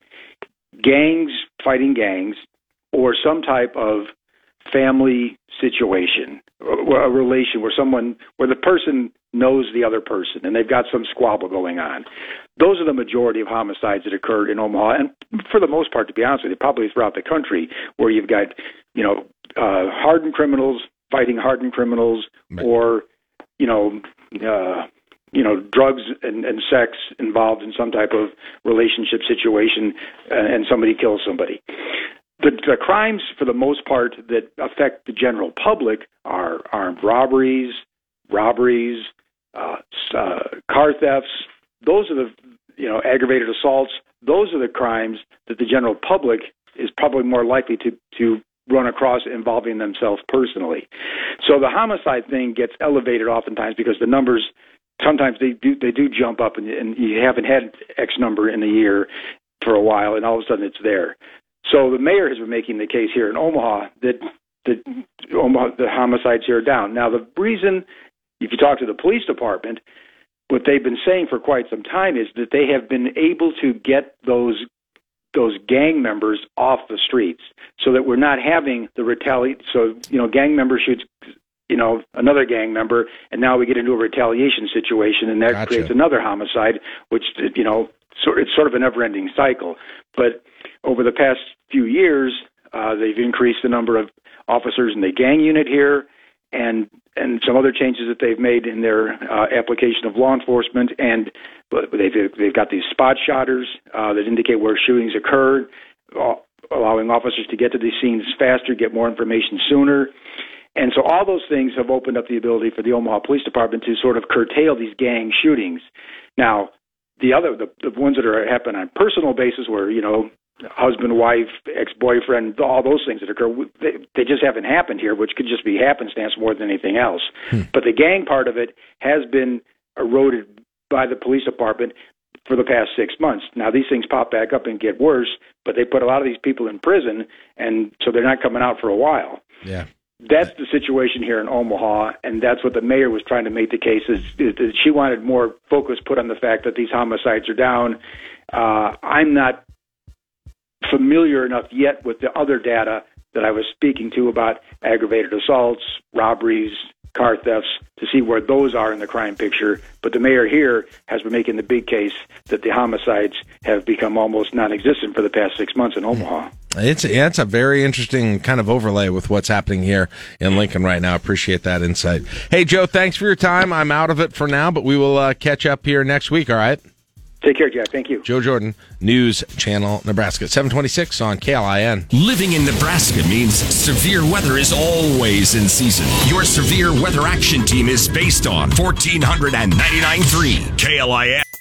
gangs fighting gangs, or some type of family situation, a relation where someone, where the person knows the other person and they've got some squabble going on. Those are the majority of homicides that occurred in Omaha, and for the most part, to be honest with you, probably throughout the country, where you've got, you know, uh, hardened criminals fighting hardened criminals, or, you know, uh, you know, drugs and, and sex involved in some type of relationship situation, uh, and somebody kills somebody the, the crimes, for the most part, that affect the general public are armed robberies, robberies, uh, uh, car thefts. Those are the you know aggravated assaults. Those are the crimes that the general public is probably more likely to to run across involving themselves personally. So the homicide thing gets elevated oftentimes because the numbers sometimes they do they do jump up and, and you haven't had X number in a year for a while and all of a sudden it's there. So the mayor has been making the case here in Omaha that the mm-hmm. Omaha, the homicides here are down. Now the reason, if you talk to the police department, what they've been saying for quite some time is that they have been able to get those those gang members off the streets, so that we're not having the retaliate. So you know, gang member shoots you know another gang member, and now we get into a retaliation situation, and that
Gotcha.
creates another homicide, which you know, so it's sort of a never-ending cycle. But over the past few years, uh, they've increased the number of officers in the gang unit here, and and some other changes that they've made in their uh, application of law enforcement, and they've they've got these spot shotters uh, that indicate where shootings occurred, allowing officers to get to these scenes faster, get more information sooner. And so all those things have opened up the ability for the Omaha Police Department to sort of curtail these gang shootings. Now, the other the, the ones that are happen on personal basis where, you know, husband, wife, ex-boyfriend, all those things that occur, they, they just haven't happened here, which could just be happenstance more than anything else. Hmm. But the gang part of it has been eroded by the police department for the past six months. Now these things pop back up and get worse, but they put a lot of these people in prison, and so they're not coming out for a while.
Yeah.
That's the situation here in Omaha, and that's what the mayor was trying to make the case is, is that she wanted more focus put on the fact that these homicides are down. Uh, I'm not familiar enough yet with the other data that I was speaking to about aggravated assaults, robberies, car thefts to see where those are in the crime picture. But the mayor here has been making the big case that the homicides have become almost non-existent for the past six months in Omaha.
It's yeah, it's a very interesting kind of overlay with what's happening here in Lincoln right now. Appreciate that insight. Hey Joe, thanks for your time. I'm out of it for now, but we will uh, catch up here next week. All right.
Take care, Jack. Thank you.
Joe Jordan, News Channel, Nebraska, 726 on KLIN.
Living in Nebraska means severe weather is always in season. Your severe weather action team is based on 1499.3 KLIN.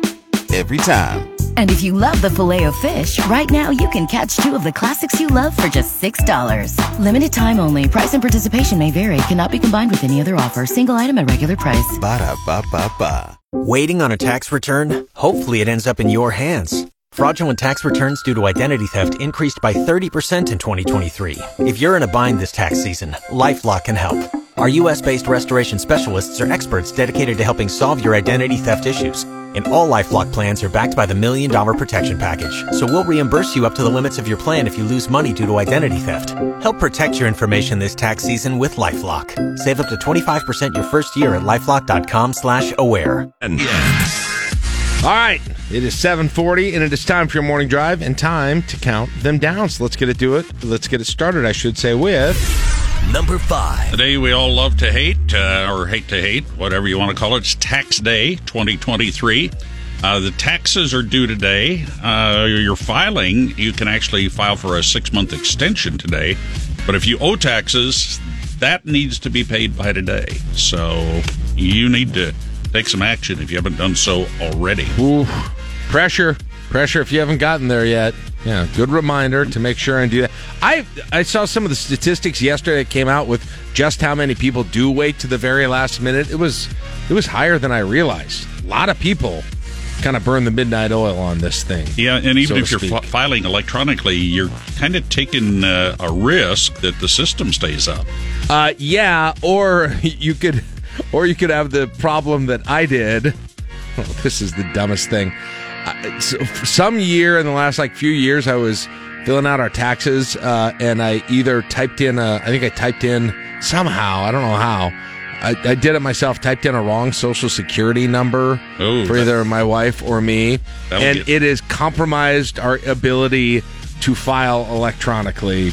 Every time.
And if you love the filet of fish, right now you can catch two of the classics you love for just $6. Limited time only. Price and participation may vary. Cannot be combined with any other offer. Single item at regular price.
Ba-da-ba-ba-ba.
Waiting on a tax return? Hopefully it ends up in your hands. Fraudulent tax returns due to identity theft increased by 30% in 2023. If you're in a bind this tax season, LifeLock can help. Our U.S.-based restoration specialists are experts dedicated to helping solve your identity theft issues. And all LifeLock plans are backed by the Million Dollar Protection Package. So we'll reimburse you up to the limits of your plan if you lose money due to identity theft. Help protect your information this tax season with LifeLock. Save up to 25% your first year at LifeLock.com slash aware.
All right, it is 7:40 and it is time for your morning drive and time to count them down. So let's get it do it. Let's get it started, I should say with
number 5.
The day we all love to hate, uh, or hate to hate, whatever you want to call it. It's Tax Day 2023. Uh, the taxes are due today. Uh, you're filing, you can actually file for a six month extension today. But if you owe taxes, that needs to be paid by today. So you need to take some action if you haven't done so already.
Ooh, pressure, pressure. If you haven't gotten there yet, yeah, good reminder to make sure and do that. I I saw some of the statistics yesterday that came out with just how many people do wait to the very last minute. It was it was higher than I realized. A lot of people kind of burn the midnight oil on this thing.
Yeah, and even
so
if you're fi- filing electronically, you're kind of taking uh, a risk that the system stays up.
Uh, yeah, or you could, or you could have the problem that I did. Oh, this is the dumbest thing. Some year in the last like few years, I was filling out our taxes, uh, and I either typed in, a, I think I typed in somehow, I don't know how. I, I did it myself. Typed in a wrong social security number
Oh,
for either my wife or me, and
get-
it has compromised our ability to file electronically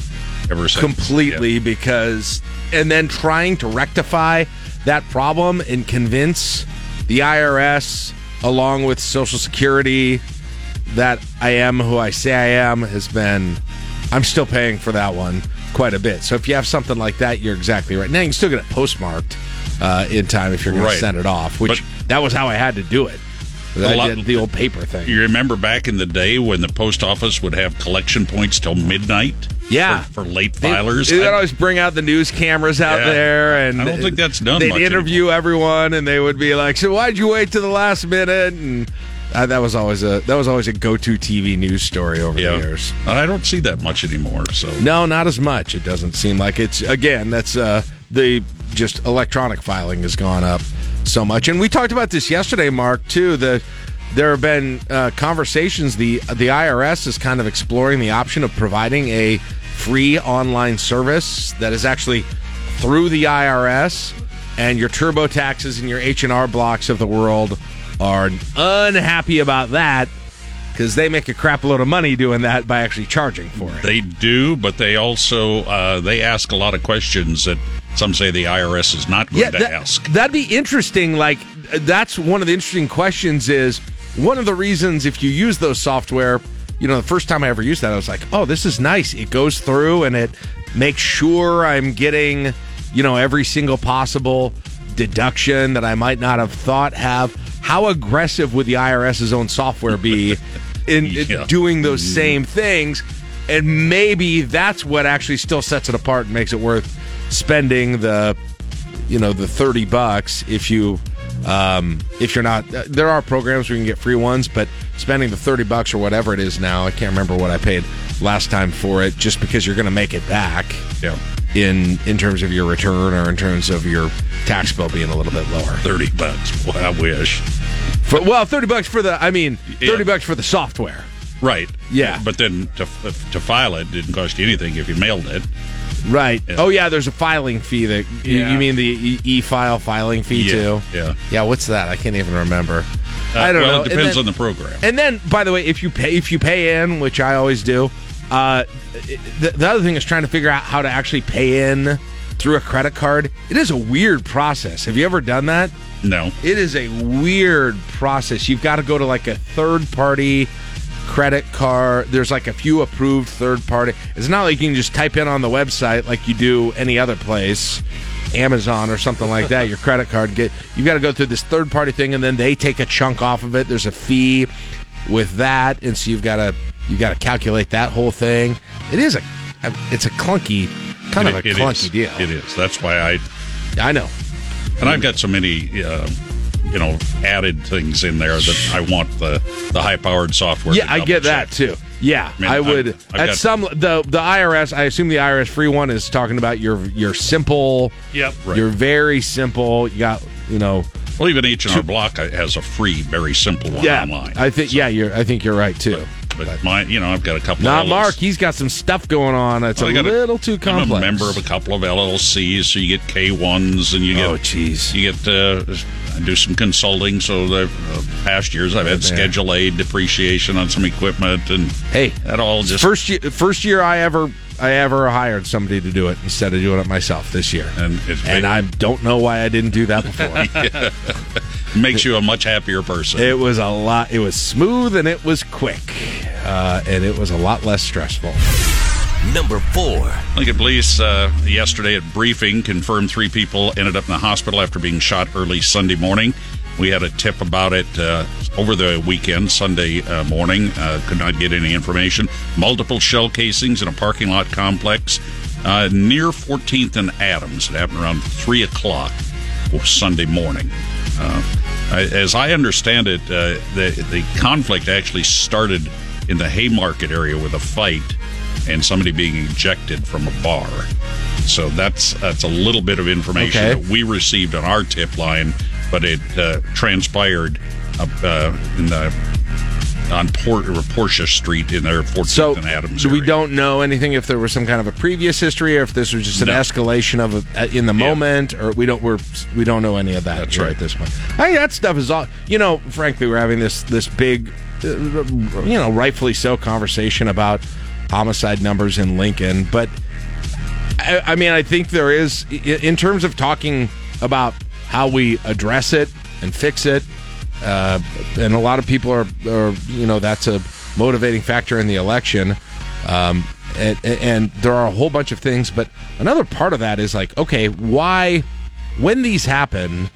Ever since,
completely because and then trying to rectify that problem and convince the IRS along with social security that I am who I say I am has been I'm still paying for that one quite a bit. So if you have something like that, you're exactly right. Now you can still get it postmarked uh, in time if you're going
Right.
to send it off, which that was how I had to do it.
A
I
lot-
did the old paper thing.
You remember back in the day when the post office would have collection points till midnight?
Yeah.
For, for late filers?
They, would
I-
always bring out the news cameras out
Yeah.
there, and
I don't think that's done
They'd interview everyone, and they would be like, "So why'd you wait to the last minute?" And uh, that was always a that was always a go to TV news story over
Yeah.
the years.
I don't see that much anymore. So
No, not as much. It doesn't seem like it's again. That's uh, the just electronic filing has gone up so much, and we talked about this yesterday, Mark. Too the there have been uh, conversations. The the IRS is kind of exploring the option of providing a free online service that is actually through the IRS, and your turbo taxes and your H and R blocks of the world are unhappy about that because they make a crap load of money doing that by actually charging for it.
They do, but they also uh, they ask a lot of questions that some say the IRS is not going to
that,
ask.
That'd be interesting. Like that's one of the interesting questions. Is one of the reasons if you use those software. You know, the first time I ever used that, I was like, "Oh, this is nice." It goes through and it makes sure I'm getting, you know, every single possible deduction that I might not have thought have. How aggressive would the IRS's own software be in, in
Yeah.
doing those mm-hmm. same things? And maybe that's what actually still sets it apart and makes it worth spending the you know the 30 bucks if you um if you're not uh, there are programs where you can get free ones but spending the 30 bucks or whatever it is now i can't remember what i paid last time for it just because you're going to make it back
Yeah.
in in terms of your return or in terms of your tax bill being a little bit lower
30 bucks. Boy, I wish.
for, well 30 bucks for the i mean 30
Yeah.
bucks for the software
Right.
Yeah.
But then to, to file it didn't cost you anything if you mailed it.
Right
Yeah.
oh yeah there's a filing fee that you,
Yeah.
you mean the e- e-file filing fee
Yeah,
too
yeah.
yeah what's that i can't even remember
Uh,
i don't
well,
know
it depends
then-
on the program.
And then, by the way, if you pay if you pay in, which I always do, uh, the, the other thing is trying to figure out how to actually pay in through a credit card. It is a weird process. Have you ever done that?
No.
It is a weird process. You've got to go to like a third party credit card. There's like a few approved third party. It's not like you can just type in on the website like you do any other place. Amazon or something like that, your credit card get you've got to go through this third party thing and then they take a chunk off of it. There's a fee with that, and so you've got to you've got to calculate that whole thing. It is a it's a clunky kind
It-
of a clunky
is.
deal.
It is. That's why I
I know.
And I've got so many, uh, you know, added things in there that I want the the high powered software.
Yeah, I get that too. Yeah,
I mean,
I would.
I've- I've
at some the the IRS, I assume the IRS free one is talking about your your simple.
Yep.
Right.
You're very simple. You got you know.
Well, even H and R Block has a free, very simple one
yeah,
online.
I think yeah, you're. I think you're right too.
But mine, you know, I've got a couple.
Not
of
Mark. He's got some stuff going on. It's
Well,
a
got a-
little too complex.
I'm a member of a couple of LLCs, so you get K ones, and you get
Oh, jeez.
you get uh, I do some consulting. So the uh, past years I've had
Yeah.
Schedule A depreciation on some equipment, and
Hey,
that all just
first year, first year I ever I ever hired somebody to do it instead of doing it myself this year,
and it's
and I don't know why I didn't do that before.
makes you a much happier person.
It was a lot. It was smooth and it was quick, uh, and it was a lot less stressful.
Number four.
Lincoln Police uh, yesterday at briefing confirmed three people ended up in the hospital after being shot early Sunday morning. We had a tip about it uh, over the weekend, Sunday uh, morning. Uh, could not get any information. Multiple shell casings in a parking lot complex uh, near 14th and Adams. It happened around 3 o'clock Sunday morning. Uh, as I understand it, uh, the the conflict actually started in the Haymarket area with a fight and somebody being ejected from a bar. So that's that's a little bit of information
Okay.
that we received on our tip line, but it uh, transpired up uh, in the on Port, or Portia Street in there, 14th
So,
and Adams.
so we
area.
don't know anything if there was some kind of a previous history, or if this was just an
No.
escalation of a, uh, in the moment, or we don't we're we don't know any of that
That's right.
at this point. I think that stuff is all. You know, frankly, we're having this this big, uh, you know, rightfully so conversation about homicide numbers in Lincoln, but I, I mean, I think there is in terms of talking about how we address it and fix it. Uh, and a lot of people are, are, you know, that's a motivating factor in the election. Um, and, and there are a whole bunch of things, but another part of that is like, okay, why, when these happen,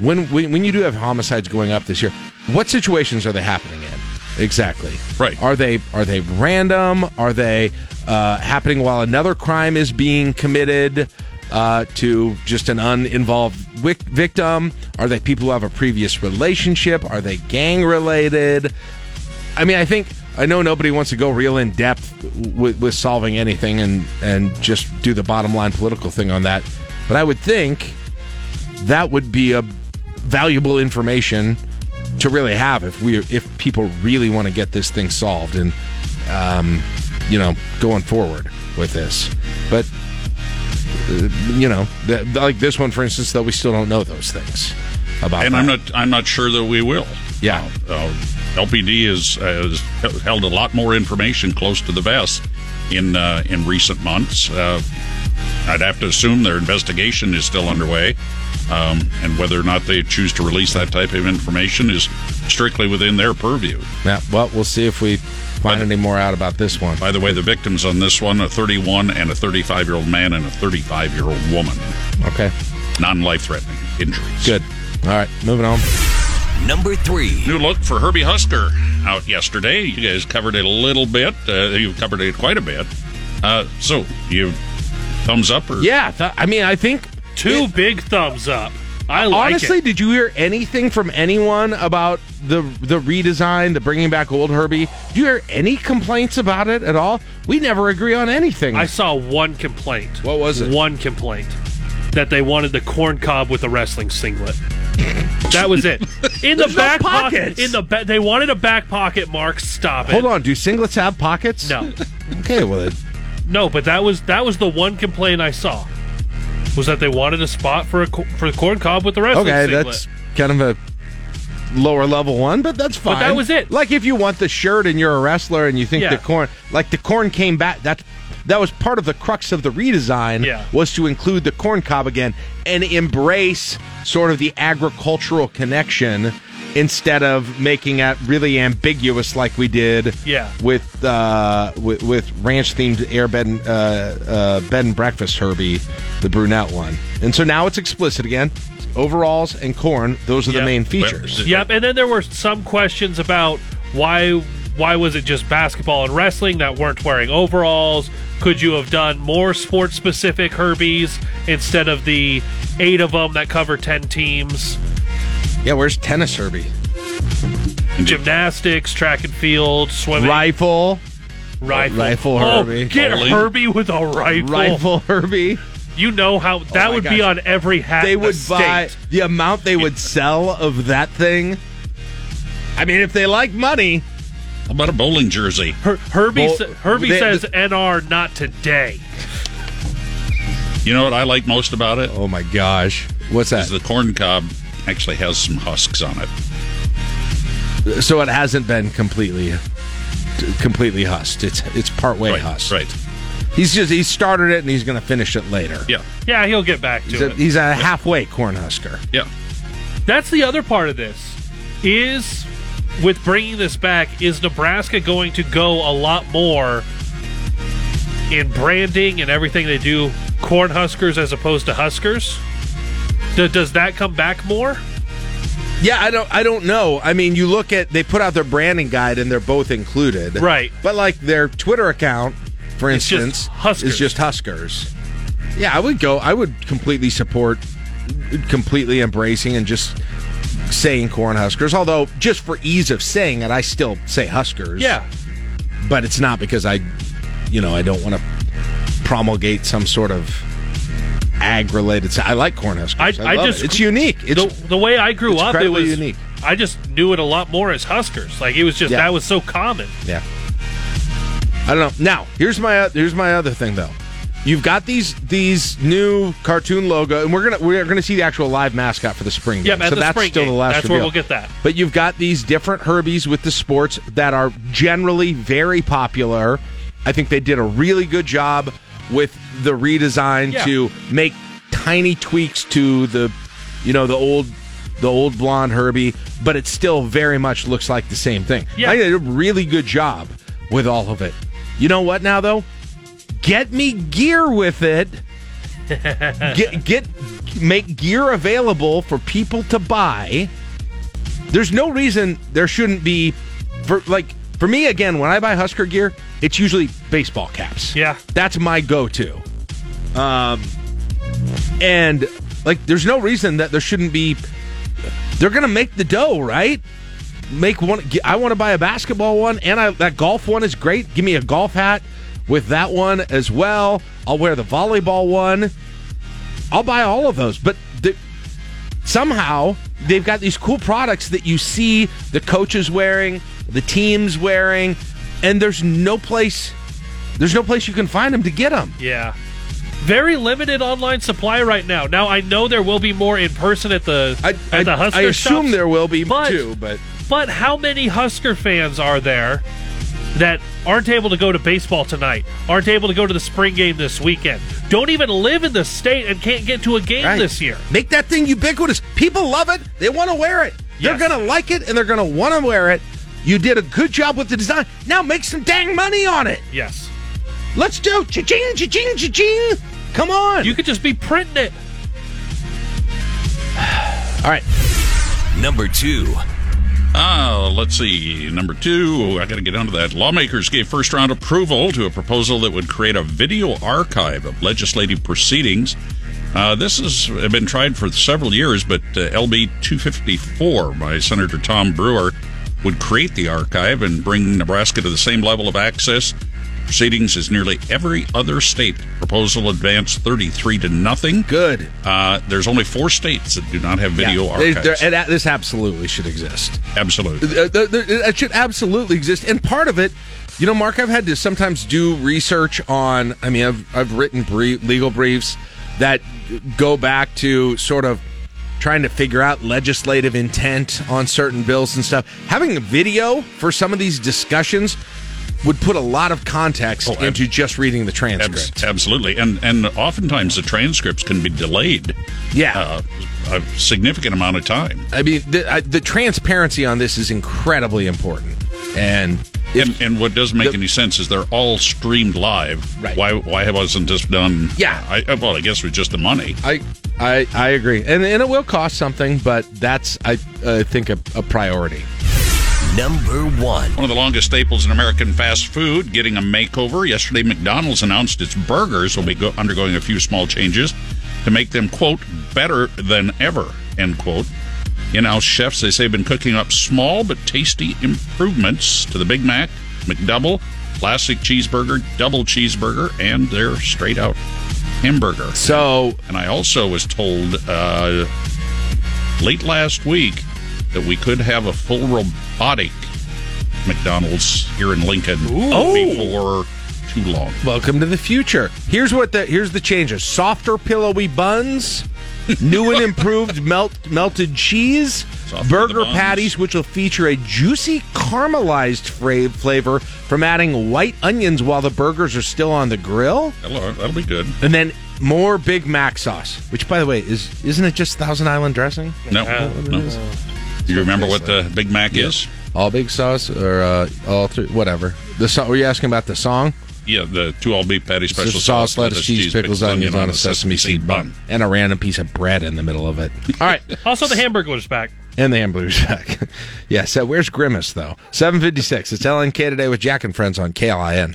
when when, when you do have homicides going up this year, what situations are they happening in? Exactly.
Right.
Are they are they random? Are they uh, happening while another crime is being committed uh, to just an uninvolved victim? Are they people who have a previous relationship? Are they gang related? I mean, I think I know nobody wants to go real in depth with, with solving anything and and just do the bottom line political thing on that, but I would think that would be a valuable information to really have if we if people really want to get this thing solved and um, you know going forward with this. But you know, th- like this one, for instance, though we still don't know those things about.
and
that.
I'm not I'm not sure that we will.
Yeah.
Uh, LPD has, has held a lot more information close to the vest in uh, in recent months. Uh, I'd have to assume their investigation is still underway, um, and whether or not they choose to release that type of information is strictly within their purview.
Yeah, well, we'll see if we find any more out about this one.
By the way, the victims on this one a 31 and a 35 year old man and a 35 year old woman.
Okay.
Non life threatening injuries.
Good. All right, moving on.
Number three.
New look for Herbie Husker out yesterday. You guys covered it a little bit. Uh, you covered it quite a bit. Uh, so, you thumbs up or
Yeah, th- I mean, I think
Two big thumbs up. I like
honestly,
it.
did you hear anything from anyone about the the redesign, the bringing back old Herbie? Did you hear any complaints about it at all? We never agree on anything.
I saw one complaint.
What was it?
One complaint that they wanted the corn cob with a wrestling singlet. That was it. In the
There's no
back pocket. In the ba- they wanted a back pocket. Mark, stop it.
Hold on, do singlets have pockets?
No,
Okay, well, it,
no, but that was that was the one complaint I saw. Was that they wanted a spot for a for the corn cob with the wrestling
okay,
singlet.
that's kind of a lower level one, but that's fine.
But that was it.
Like if you want the shirt and you're a wrestler and you think
Yeah.
the corn, like the corn came back. That that was part of the crux of the redesign.
Yeah.
was to include the corn cob again and embrace sort of the agricultural connection instead of making it really ambiguous like we did.
Yeah.
with uh, with, with ranch themed air bed and, uh, uh, bed and breakfast Herbie, the brunette one, and so now it's explicit again. Overalls and corn; those are the main features.
Yep, and then there were some questions about why why was it just basketball and wrestling that weren't wearing overalls? Could you have done more sports specific Herbies instead of the eight of them that cover ten teams?
Yeah, where's tennis Herbie?
Gymnastics, track and field, swimming,
Rifle,
rifle,
rifle
Oh,
Herbie.
get
Bowling.
Herbie with a rifle.
rifle Herbie.
You know how oh that
Oh my
would be
gosh.
on every hat.
They
in the
would buy
state.
the amount they would sell of that thing. I mean, if they like money,
How about a bowling jersey?
Her, Herbie
Well,
sa- Herbie
they-
says NR not today.
You know what I like most about it?
oh my gosh, what's that?
Is the corn cob actually has some husks on it.
so it hasn't been completely, completely husked. It's it's part way
Right,
husked.
right.
He's just he started it and he's going to finish it later.
Yeah,
Yeah, he'll get back to
He's a,
it.
he's a halfway corn husker.
yeah.
That's the other part of this. Is with bringing this back, is Nebraska going to go a lot more in branding and everything they do corn huskers as opposed to huskers? Do, does that come back more?
Yeah, I don't I don't know. I mean, you look at they put out their branding guide and they're both included.
Right.
But like their Twitter account, for
It's just
instance,
Huskers.
is just Huskers. Yeah, I would go I would completely support completely embracing and just saying Cornhuskers. Although, just for ease of saying it, I still say Huskers.
Yeah.
But it's not because I, you know, I don't want to promulgate some sort of ag related. I like Cornhuskers.
I, I,
love
just
it. it's unique. It's
the, the way I grew up. It was
unique.
I just knew it a lot more as Huskers. Like it was just
Yeah.
that was so common.
Yeah. I don't know. Now, here's my here's my other thing though. You've got these these new cartoon logo, and we're gonna we're gonna see the actual live mascot for the spring
Yeah,
so that's still
game.
the last.
That's where we'll get that.
But you've got these different Herbies with the sports that are generally very popular. I think they did a really good job with the redesign
Yeah.
to make tiny tweaks to the, you know, the old the old blonde Herbie, but it still very much looks like the same thing.
Yeah.
I did a really good job with all of it. You know what now though? Get me gear with it. get get make gear available for people to buy. There's no reason there shouldn't be like for me again when I buy Husker gear, it's usually baseball caps.
Yeah.
That's my go-to. Um and like there's no reason that there shouldn't be they're going to make the dough, right? Make one I want to buy a basketball one and I that golf one is great. Give me a golf hat with that one as well. I'll wear the volleyball one. I'll buy all of those, but the, somehow they've got these cool products that you see the coaches wearing, the teams wearing, and there's no place there's no place you can find them to get them.
Yeah. Very limited online supply right now. Now I know there will be more in person at the at the Husker
I assume
shops,
there will be
but,
too, but
but how many Husker fans are there that aren't able to go to baseball tonight? Aren't able to go to the spring game this weekend? Don't even live in the state and can't get to a game
Right.
this year.
Make that thing ubiquitous. People love it. They want to wear it.
Yes.
They're going to like it and they're going to want to wear it. You did a good job with the design. Now make some dang money on it.
Yes.
Let's do cha-ching, cha-ching, cha-ching. Come on.
You could just be printing it.
All right.
Number two.
Oh, let's see. Number two, I got to get onto that. Lawmakers gave first round approval to a proposal that would create a video archive of legislative proceedings. Uh, this has been tried for several years, but uh, LB 254 by Senator Tom Brewer would create the archive and bring Nebraska to the same level of access proceedings as nearly every other state. Proposal advanced 33 to nothing.
Good.
Uh, there's only four states that do not have video
Yeah, they-
archives.
they're- and this absolutely should exist.
Absolutely.
Uh, th- It should absolutely exist. And part of it, you know, Mark, I've had to sometimes do research on. I mean, I've I've written brief, legal briefs that go back to sort of trying to figure out legislative intent on certain bills and stuff. Having a video for some of these discussions would put a lot of context
Oh,
into just reading the transcript.
absolutely, and and oftentimes the transcripts can be delayed.
Yeah.
uh, a significant amount of time.
I mean, the, I, the transparency on this is incredibly important, and
And, and what doesn't make
the-
any sense is they're all streamed live.
Right.
Why why wasn't this done?
Yeah.
I, uh, well, I guess with just the money.
I I I agree, and and it will cost something, but that's I I think a, a priority.
Number one.
One of the longest staples in American fast food getting a makeover. Yesterday, McDonald's announced its burgers will be go- undergoing a few small changes to make them, quote, better than ever, end quote. In house chefs, they say, have been cooking up small but tasty improvements to the Big Mac, McDouble, classic cheeseburger, double cheeseburger, and their straight out hamburger.
So,
and I also was told uh, late last week that we could have a full robotic McDonald's here in Lincoln
Oh.
before too long.
Welcome to the future. Here's what the here's the changes: softer, pillowy buns, new and improved melt melted cheese, burger patties, which will feature a juicy caramelized fra- flavor from adding white onions while the burgers are still on the grill,
That'll, that'll be good.
and then more Big Mac sauce. Which, by the way, is isn't it just Thousand Island dressing?
No, no. You remember what the Big Mac is?
All big sauce or uh, all three, whatever. The song? Were you asking about the song?
Yeah, the two all beef patty special
just sauce, lettuce, cheese, pickles, onions on a sesame seed bun, and a random piece of bread in the middle of it. All right,
Also, the hamburger's back.
and the hamburger back. yeah. So where's Grimace though? Seven fifty six. It's LNK today with Jack and Friends on KLIN.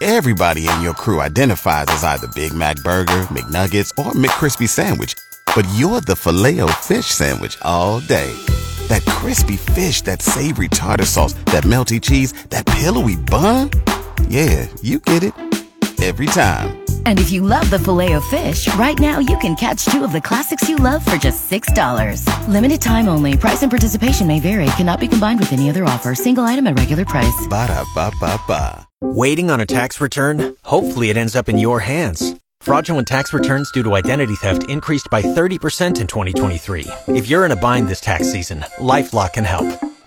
Everybody in your crew identifies as either Big Mac Burger, McNuggets, or McCrispy Sandwich. but you're the filet fish Sandwich all day. That crispy fish, that savory tartar sauce, that melty cheese, that pillowy bun. Yeah, you get it. Every time.
And if you love the filet of fish, right now you can catch two of the classics you love for just $6. Limited time only. Price and participation may vary. Cannot be combined with any other offer. Single item at regular price.
Ba da ba ba ba.
Waiting on a tax return? Hopefully it ends up in your hands. Fraudulent tax returns due to identity theft increased by 30% in 2023. If you're in a bind this tax season, LifeLock can help.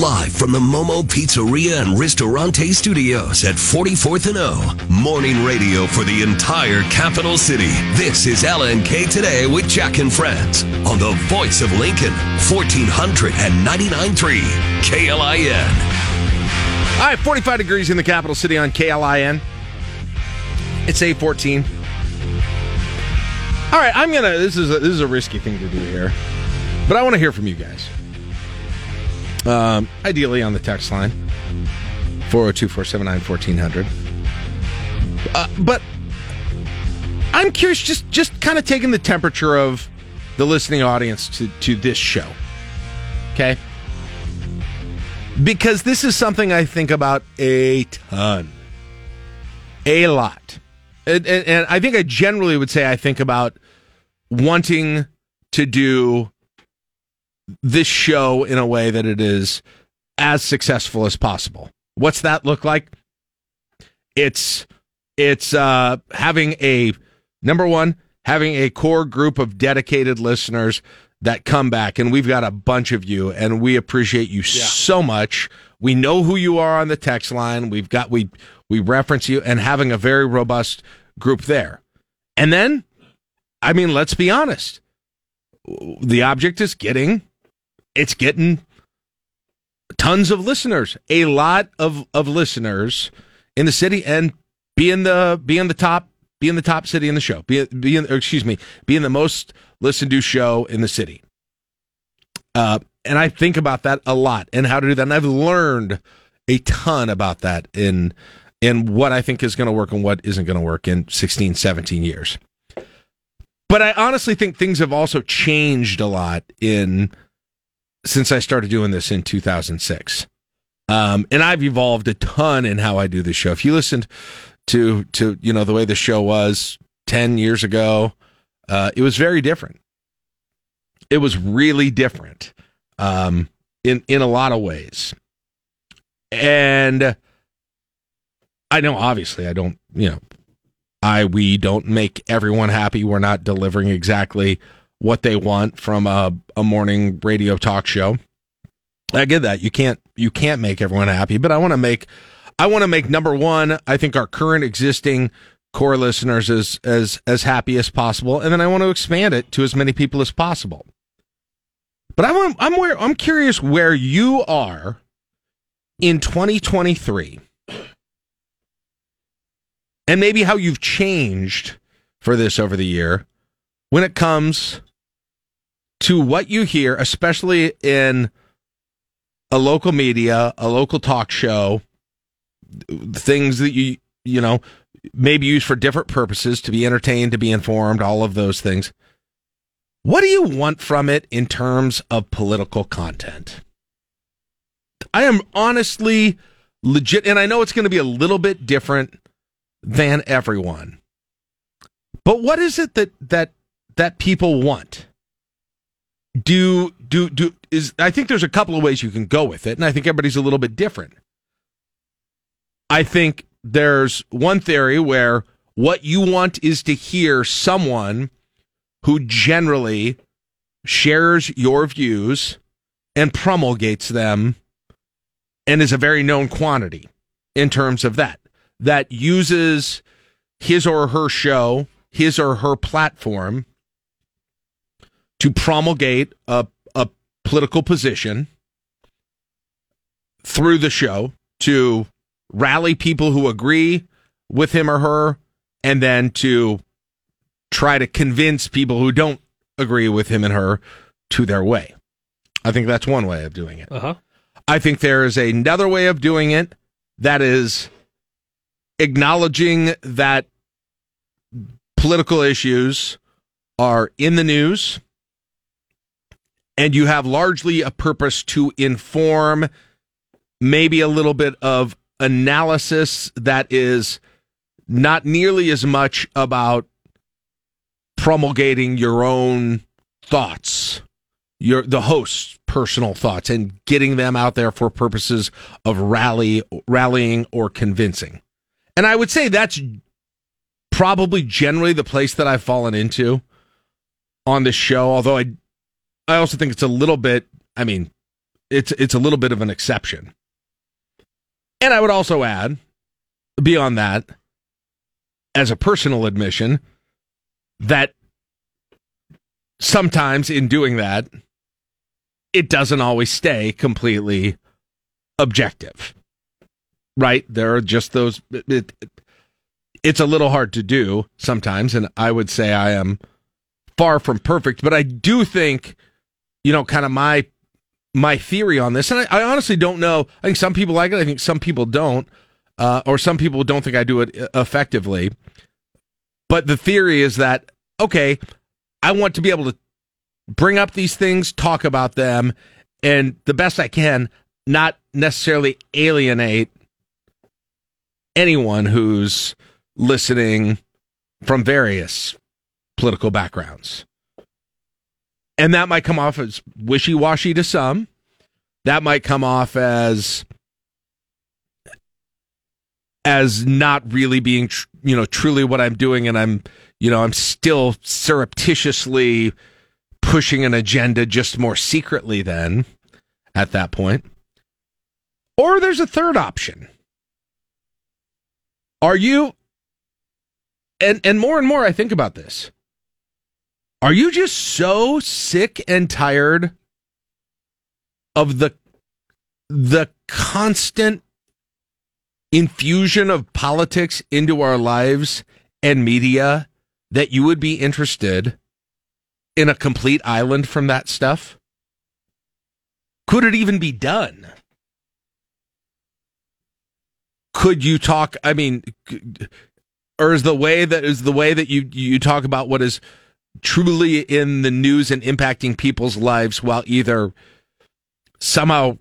Live from the Momo Pizzeria and Ristorante Studios at 44th and O. Morning radio for the entire capital city. This is LNK Today with Jack and Friends on the voice of Lincoln, 1499.3 KLIN.
All right, 45 degrees in the capital city on KLIN. It's 814. All right, I'm gonna. This is a, this is a risky thing to do here, but I want to hear from you guys. Um, ideally on the text line 402 479 1400. Uh, but I'm curious, just just kind of taking the temperature of the listening audience to to this show. Okay, because this is something I think about a ton, a lot, and, and, and I think I generally would say I think about wanting to do this show in a way that it is as successful as possible. What's that look like? It's it's uh having a number one, having a core group of dedicated listeners that come back and we've got a bunch of you and we appreciate you yeah. so much. We know who you are on the text line. We've got we we reference you and having a very robust group there. And then I mean, let's be honest. The object is getting it's getting tons of listeners, a lot of of listeners in the city and being the being the top being the top city in the show, being being excuse me, being the most listened to show in the city. Uh, and I think about that a lot and how to do that. And I've learned a ton about that in in what I think is going to work and what isn't going to work in 16, 17 years. But I honestly think things have also changed a lot in since I started doing this in 2006. Um, and I've evolved a ton in how I do the show. If you listened to to you know the way the show was 10 years ago, uh, it was very different. It was really different um, in in a lot of ways. And I know obviously I don't, you know, I we don't make everyone happy. We're not delivering exactly what they want from a, a morning radio talk show. I get that. You can't you can't make everyone happy, but I want to make I want to make number one, I think our current existing core listeners as as as happy as possible, and then I want to expand it to as many people as possible. But I want I'm where I'm curious where you are in 2023. And maybe how you've changed for this over the year when it comes to what you hear, especially in a local media, a local talk show, things that you, you know, maybe use for different purposes to be entertained, to be informed, all of those things. What do you want from it in terms of political content? I am honestly legit, and I know it's going to be a little bit different than everyone. But what is it that that that people want? Do do do is I think there's a couple of ways you can go with it, and I think everybody's a little bit different. I think there's one theory where what you want is to hear someone who generally shares your views and promulgates them and is a very known quantity in terms of that that uses his or her show his or her platform to promulgate a, a political position through the show to rally people who agree with him or her and then to try to convince people who don't agree with him and her to their way. I think that's one way of doing it.
Uh-huh.
I think there is another way of doing it that is acknowledging that political issues are in the news and you have largely a purpose to inform maybe a little bit of analysis that is not nearly as much about promulgating your own thoughts your the host's personal thoughts and getting them out there for purposes of rally rallying or convincing. And i would say that's probably generally the place that i've fallen into on this show although i i also think it's a little bit i mean it's it's a little bit of an exception and i would also add beyond that as a personal admission that sometimes in doing that, it doesn't always stay completely objective. Right? There are just those. It, it, it's a little hard to do sometimes, and I would say I am far from perfect, but I do think, you know, kind of my my theory on this, and I, I honestly don't know. I think some people like it. I think some people don't, uh, or some people don't think I do it effectively. But the theory is that okay, I want to be able to bring up these things, talk about them, and the best I can, not necessarily alienate anyone who's listening from various political backgrounds. And that might come off as wishy washy to some. That might come off as as not really being, tr- you know, truly what I'm doing, and I'm you know, I'm still surreptitiously pushing an agenda just more secretly then at that point. Or there's a third option. Are you and and more and more I think about this. Are you just so sick and tired of the the constant infusion of politics into our lives and media that you would be interested in a complete island from that stuff? Could it even be done? Could you talk? I mean, or is the way that is the way that you you talk about what is truly in the news and impacting people's lives while either somehow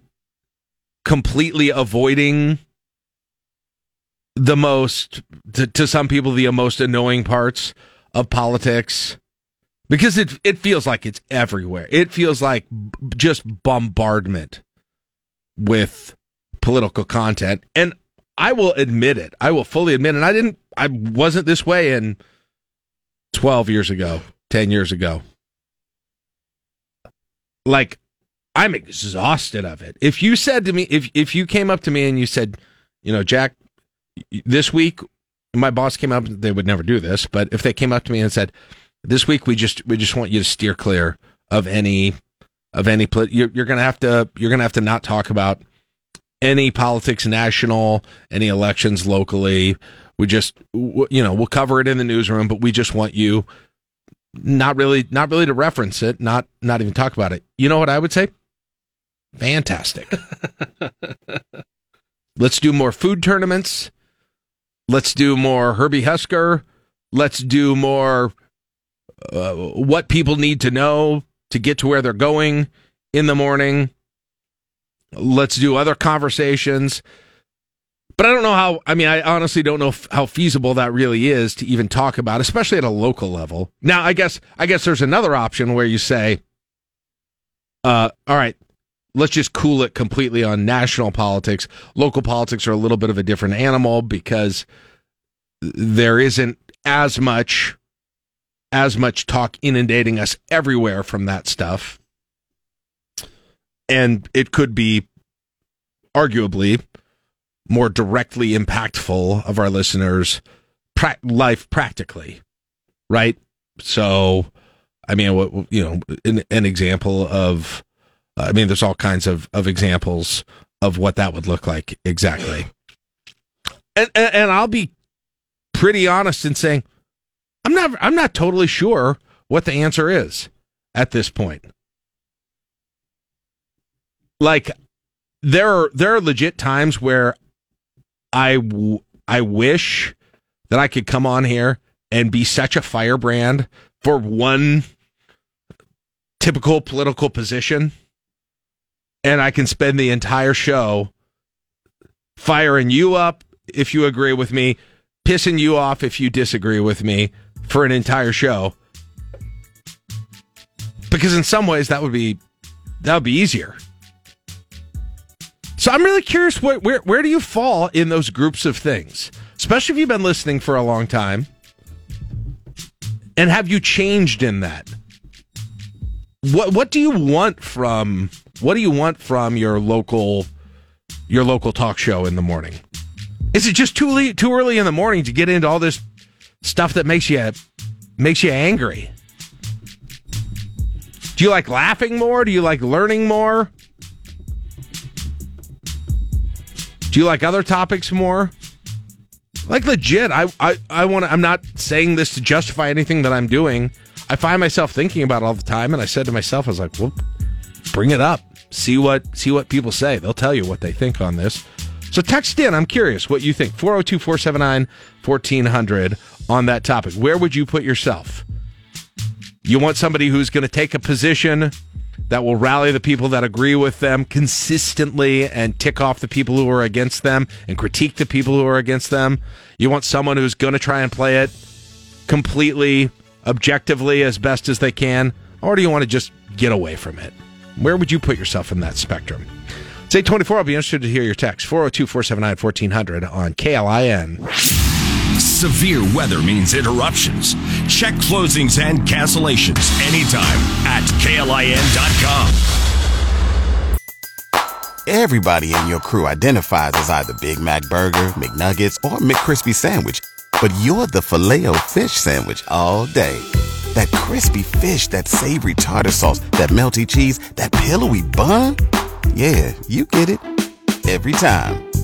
completely avoiding the most to, to some people the most annoying parts of politics because it it feels like it's everywhere. It feels like just bombardment with political content and I will admit it. I will fully admit it. and I didn't I wasn't this way in 12 years ago, 10 years ago. Like I'm exhausted of it. If you said to me if if you came up to me and you said, you know, Jack, this week my boss came up they would never do this but if they came up to me and said this week we just we just want you to steer clear of any of any you're, you're gonna have to you're gonna have to not talk about any politics national any elections locally we just you know we'll cover it in the newsroom but we just want you not really not really to reference it not not even talk about it you know what i would say fantastic let's do more food tournaments Let's do more Herbie Husker. Let's do more uh, what people need to know to get to where they're going in the morning. Let's do other conversations. But I don't know how, I mean, I honestly don't know f- how feasible that really is to even talk about, especially at a local level. Now, I guess, I guess there's another option where you say, uh, all right, let's just cool it completely on national politics. Local politics are a little bit of a different animal because there isn't as much as much talk inundating us everywhere from that stuff. And it could be arguably more directly impactful of our listeners' pra- life practically, right? So, I mean, you know, an, an example of I mean, there's all kinds of, of examples of what that would look like exactly. And, and, and I'll be pretty honest in saying, I'm not I'm not totally sure what the answer is at this point. Like there are there are legit times where I w- I wish that I could come on here and be such a firebrand for one typical political position and I can spend the entire show firing you up if you agree with me, pissing you off if you disagree with me for an entire show. Because in some ways that would be that would be easier. So I'm really curious where, where do you fall in those groups of things? Especially if you've been listening for a long time. And have you changed in that? What what do you want from what do you want from your local your local talk show in the morning? Is it just too late, too early in the morning to get into all this stuff that makes you makes you angry? Do you like laughing more? Do you like learning more? Do you like other topics more? Like legit, I I, I want to. I'm not saying this to justify anything that I'm doing. I find myself thinking about all the time, and I said to myself, I was like, "Well, bring it up. See what see what people say. They'll tell you what they think on this." So text in. I'm curious what you think. 402 479 1400 on that topic. Where would you put yourself? You want somebody who's going to take a position that will rally the people that agree with them consistently and tick off the people who are against them and critique the people who are against them. You want someone who's going to try and play it completely objectively as best as they can, or do you want to just get away from it? Where would you put yourself in that spectrum? Say 24, I'll be interested to hear your text. 402 479 1400 on KLIN.
Severe weather means interruptions. Check closings and cancellations anytime at KLIN.com.
Everybody in your crew identifies as either Big Mac Burger, McNuggets, or McCrispy Sandwich. But you're the filet fish Sandwich all day. That crispy fish, that savory tartar sauce, that melty cheese, that pillowy bun. Yeah, you get it. Every time.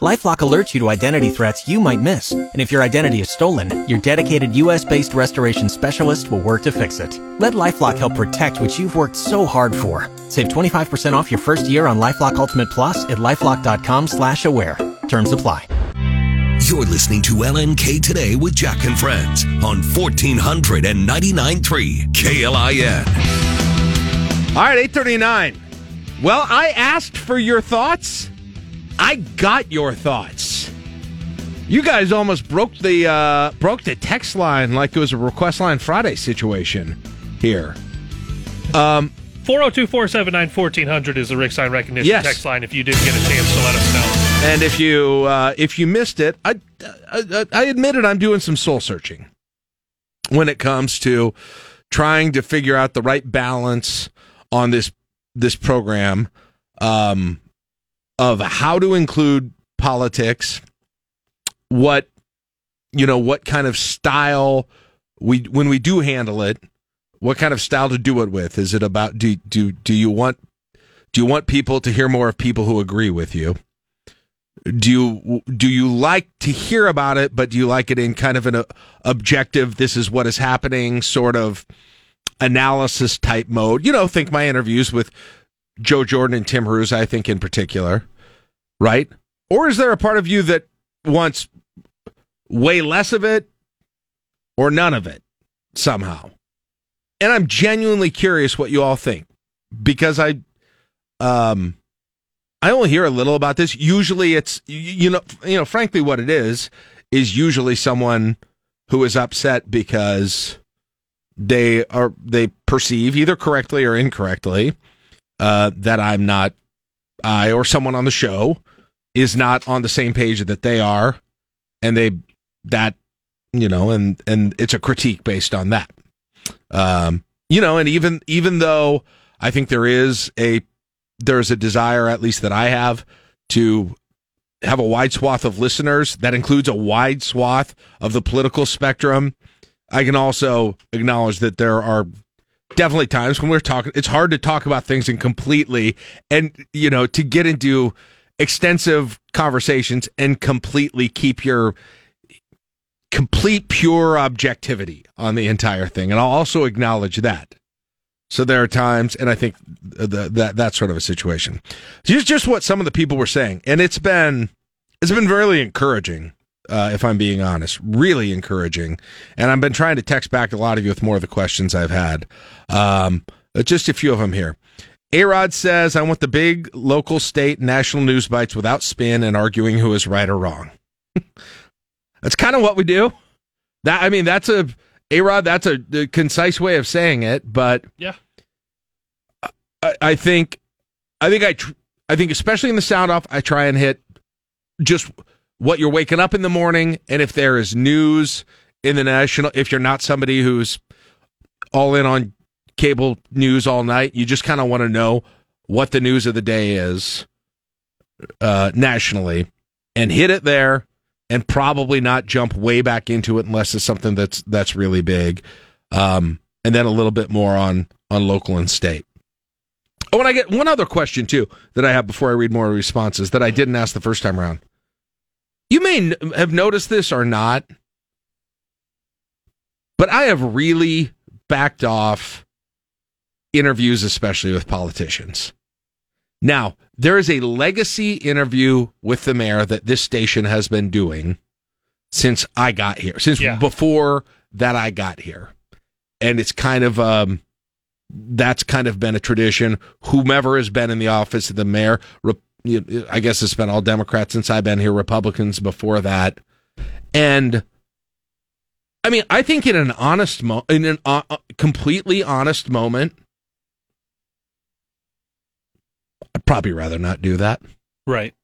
LifeLock alerts you to identity threats you might miss, and if your identity is stolen, your dedicated U.S.-based restoration specialist will work to fix it. Let LifeLock help protect what you've worked so hard for. Save 25% off your first year on LifeLock Ultimate Plus at lifeLock.com/slash-aware. Terms apply.
You're listening to LNK Today with Jack and Friends on 1499.3 KLIN.
All right, 839. Well, I asked for your thoughts. I got your thoughts. You guys almost broke the uh, broke the text line like it was a request line Friday situation here. Um,
402 479 1400 is the Rick Sign Recognition
Yes.
text line if you didn't get a chance to let us know.
and if you uh, if you missed it, I, I I admitted I'm doing some soul searching when it comes to trying to figure out the right balance on this this program um, of how to include politics, what you know, what kind of style we when we do handle it, what kind of style to do it with. Is it about do do do you want do you want people to hear more of people who agree with you? Do you do you like to hear about it, but do you like it in kind of an uh, objective? This is what is happening, sort of analysis type mode. You know, think my interviews with Joe Jordan and Tim Ruse, I think in particular, right? Or is there a part of you that wants way less of it or none of it somehow? And I'm genuinely curious what you all think because I, um, I only hear a little about this. Usually, it's you know, you know, frankly, what it is is usually someone who is upset because they are they perceive either correctly or incorrectly uh, that I'm not I or someone on the show is not on the same page that they are, and they that you know, and and it's a critique based on that. Um, you know, and even even though I think there is a there's a desire, at least that I have, to have a wide swath of listeners that includes a wide swath of the political spectrum. I can also acknowledge that there are definitely times when we're talking it's hard to talk about things and completely and you know to get into extensive conversations and completely keep your complete pure objectivity on the entire thing. And I'll also acknowledge that. So there are times and I think the, that that sort of a situation. Just just what some of the people were saying. And it's been it's been really encouraging uh, if I'm being honest. Really encouraging. And I've been trying to text back a lot of you with more of the questions I've had. Um, just a few of them here. A Rod says, I want the big local, state, national news bites without spin and arguing who is right or wrong. that's kind of what we do. That I mean, that's a A Rod, that's a, a, concise way of saying it, but
yeah,
I, I think, I think I, tr- I think especially in the sound off, I try and hit just what you're waking up in the morning, and if there is news in the national, if you're not somebody who's all in on cable news all night, you just kind of want to know what the news of the day is uh, nationally, and hit it there, and probably not jump way back into it unless it's something that's that's really big, um, and then a little bit more on on local and state. Oh, and I get one other question too that I have before I read more responses that I didn't ask the first time around. You may have noticed this or not, but I have really backed off interviews, especially with politicians. Now, there is a legacy interview with the mayor that this station has been doing since I got here, since yeah. before that I got here. And it's kind of, um, that's kind of been a tradition. Whomever has been in the office of the mayor, I guess it's been all Democrats since I've been here, Republicans before that. And I mean, I think in an honest mo- in an uh, uh completely honest moment, I'd probably rather not do that.
Right.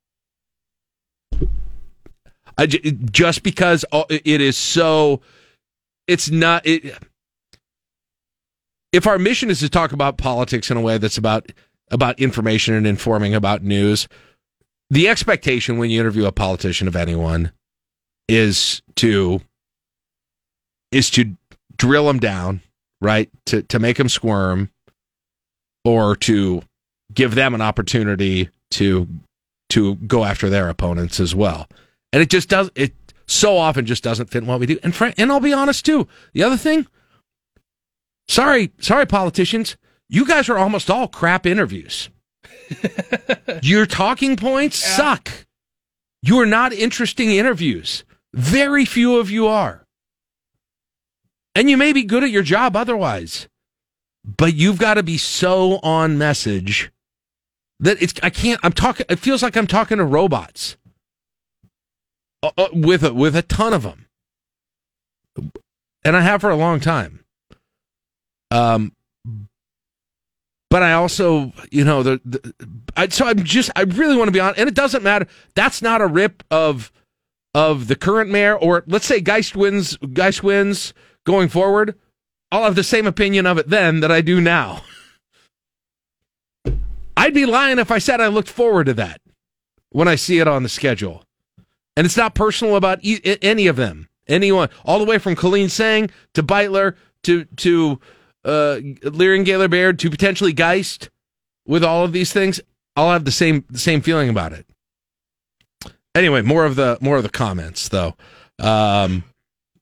I just because it is so it's not it if our mission is to talk about politics in a way that's about about information and informing about news. The expectation when you interview a politician of anyone is to is to drill them down, right? To to make them squirm or to give them an opportunity to to go after their opponents as well. And it just does it so often just doesn't fit in what we do. And and I'll be honest too. The other thing, sorry, sorry politicians, you guys are almost all crap interviews. Your talking points yeah. suck. You are not interesting interviews. Very few of you are. And you may be good at your job otherwise, but you've got to be so on message that it's, I can't, I'm talking, it feels like I'm talking to robots uh, uh, with a, with a ton of them. And I have for a long time. Um, but I also, you know, the, the I, so I'm just, I really want to be on, and it doesn't matter. That's not a rip of of the current mayor, or let's say Geist wins, Geist wins going forward. I'll have the same opinion of it then that I do now. I'd be lying if I said I looked forward to that when I see it on the schedule. And it's not personal about e- any of them. Anyone, all the way from Coleen Seng to Beutler to to uh, Leirion Gaylor Baird to potentially Geist with all of these things, I'll have the same the same feeling about it. Anyway, more of the more of the comments though. Um,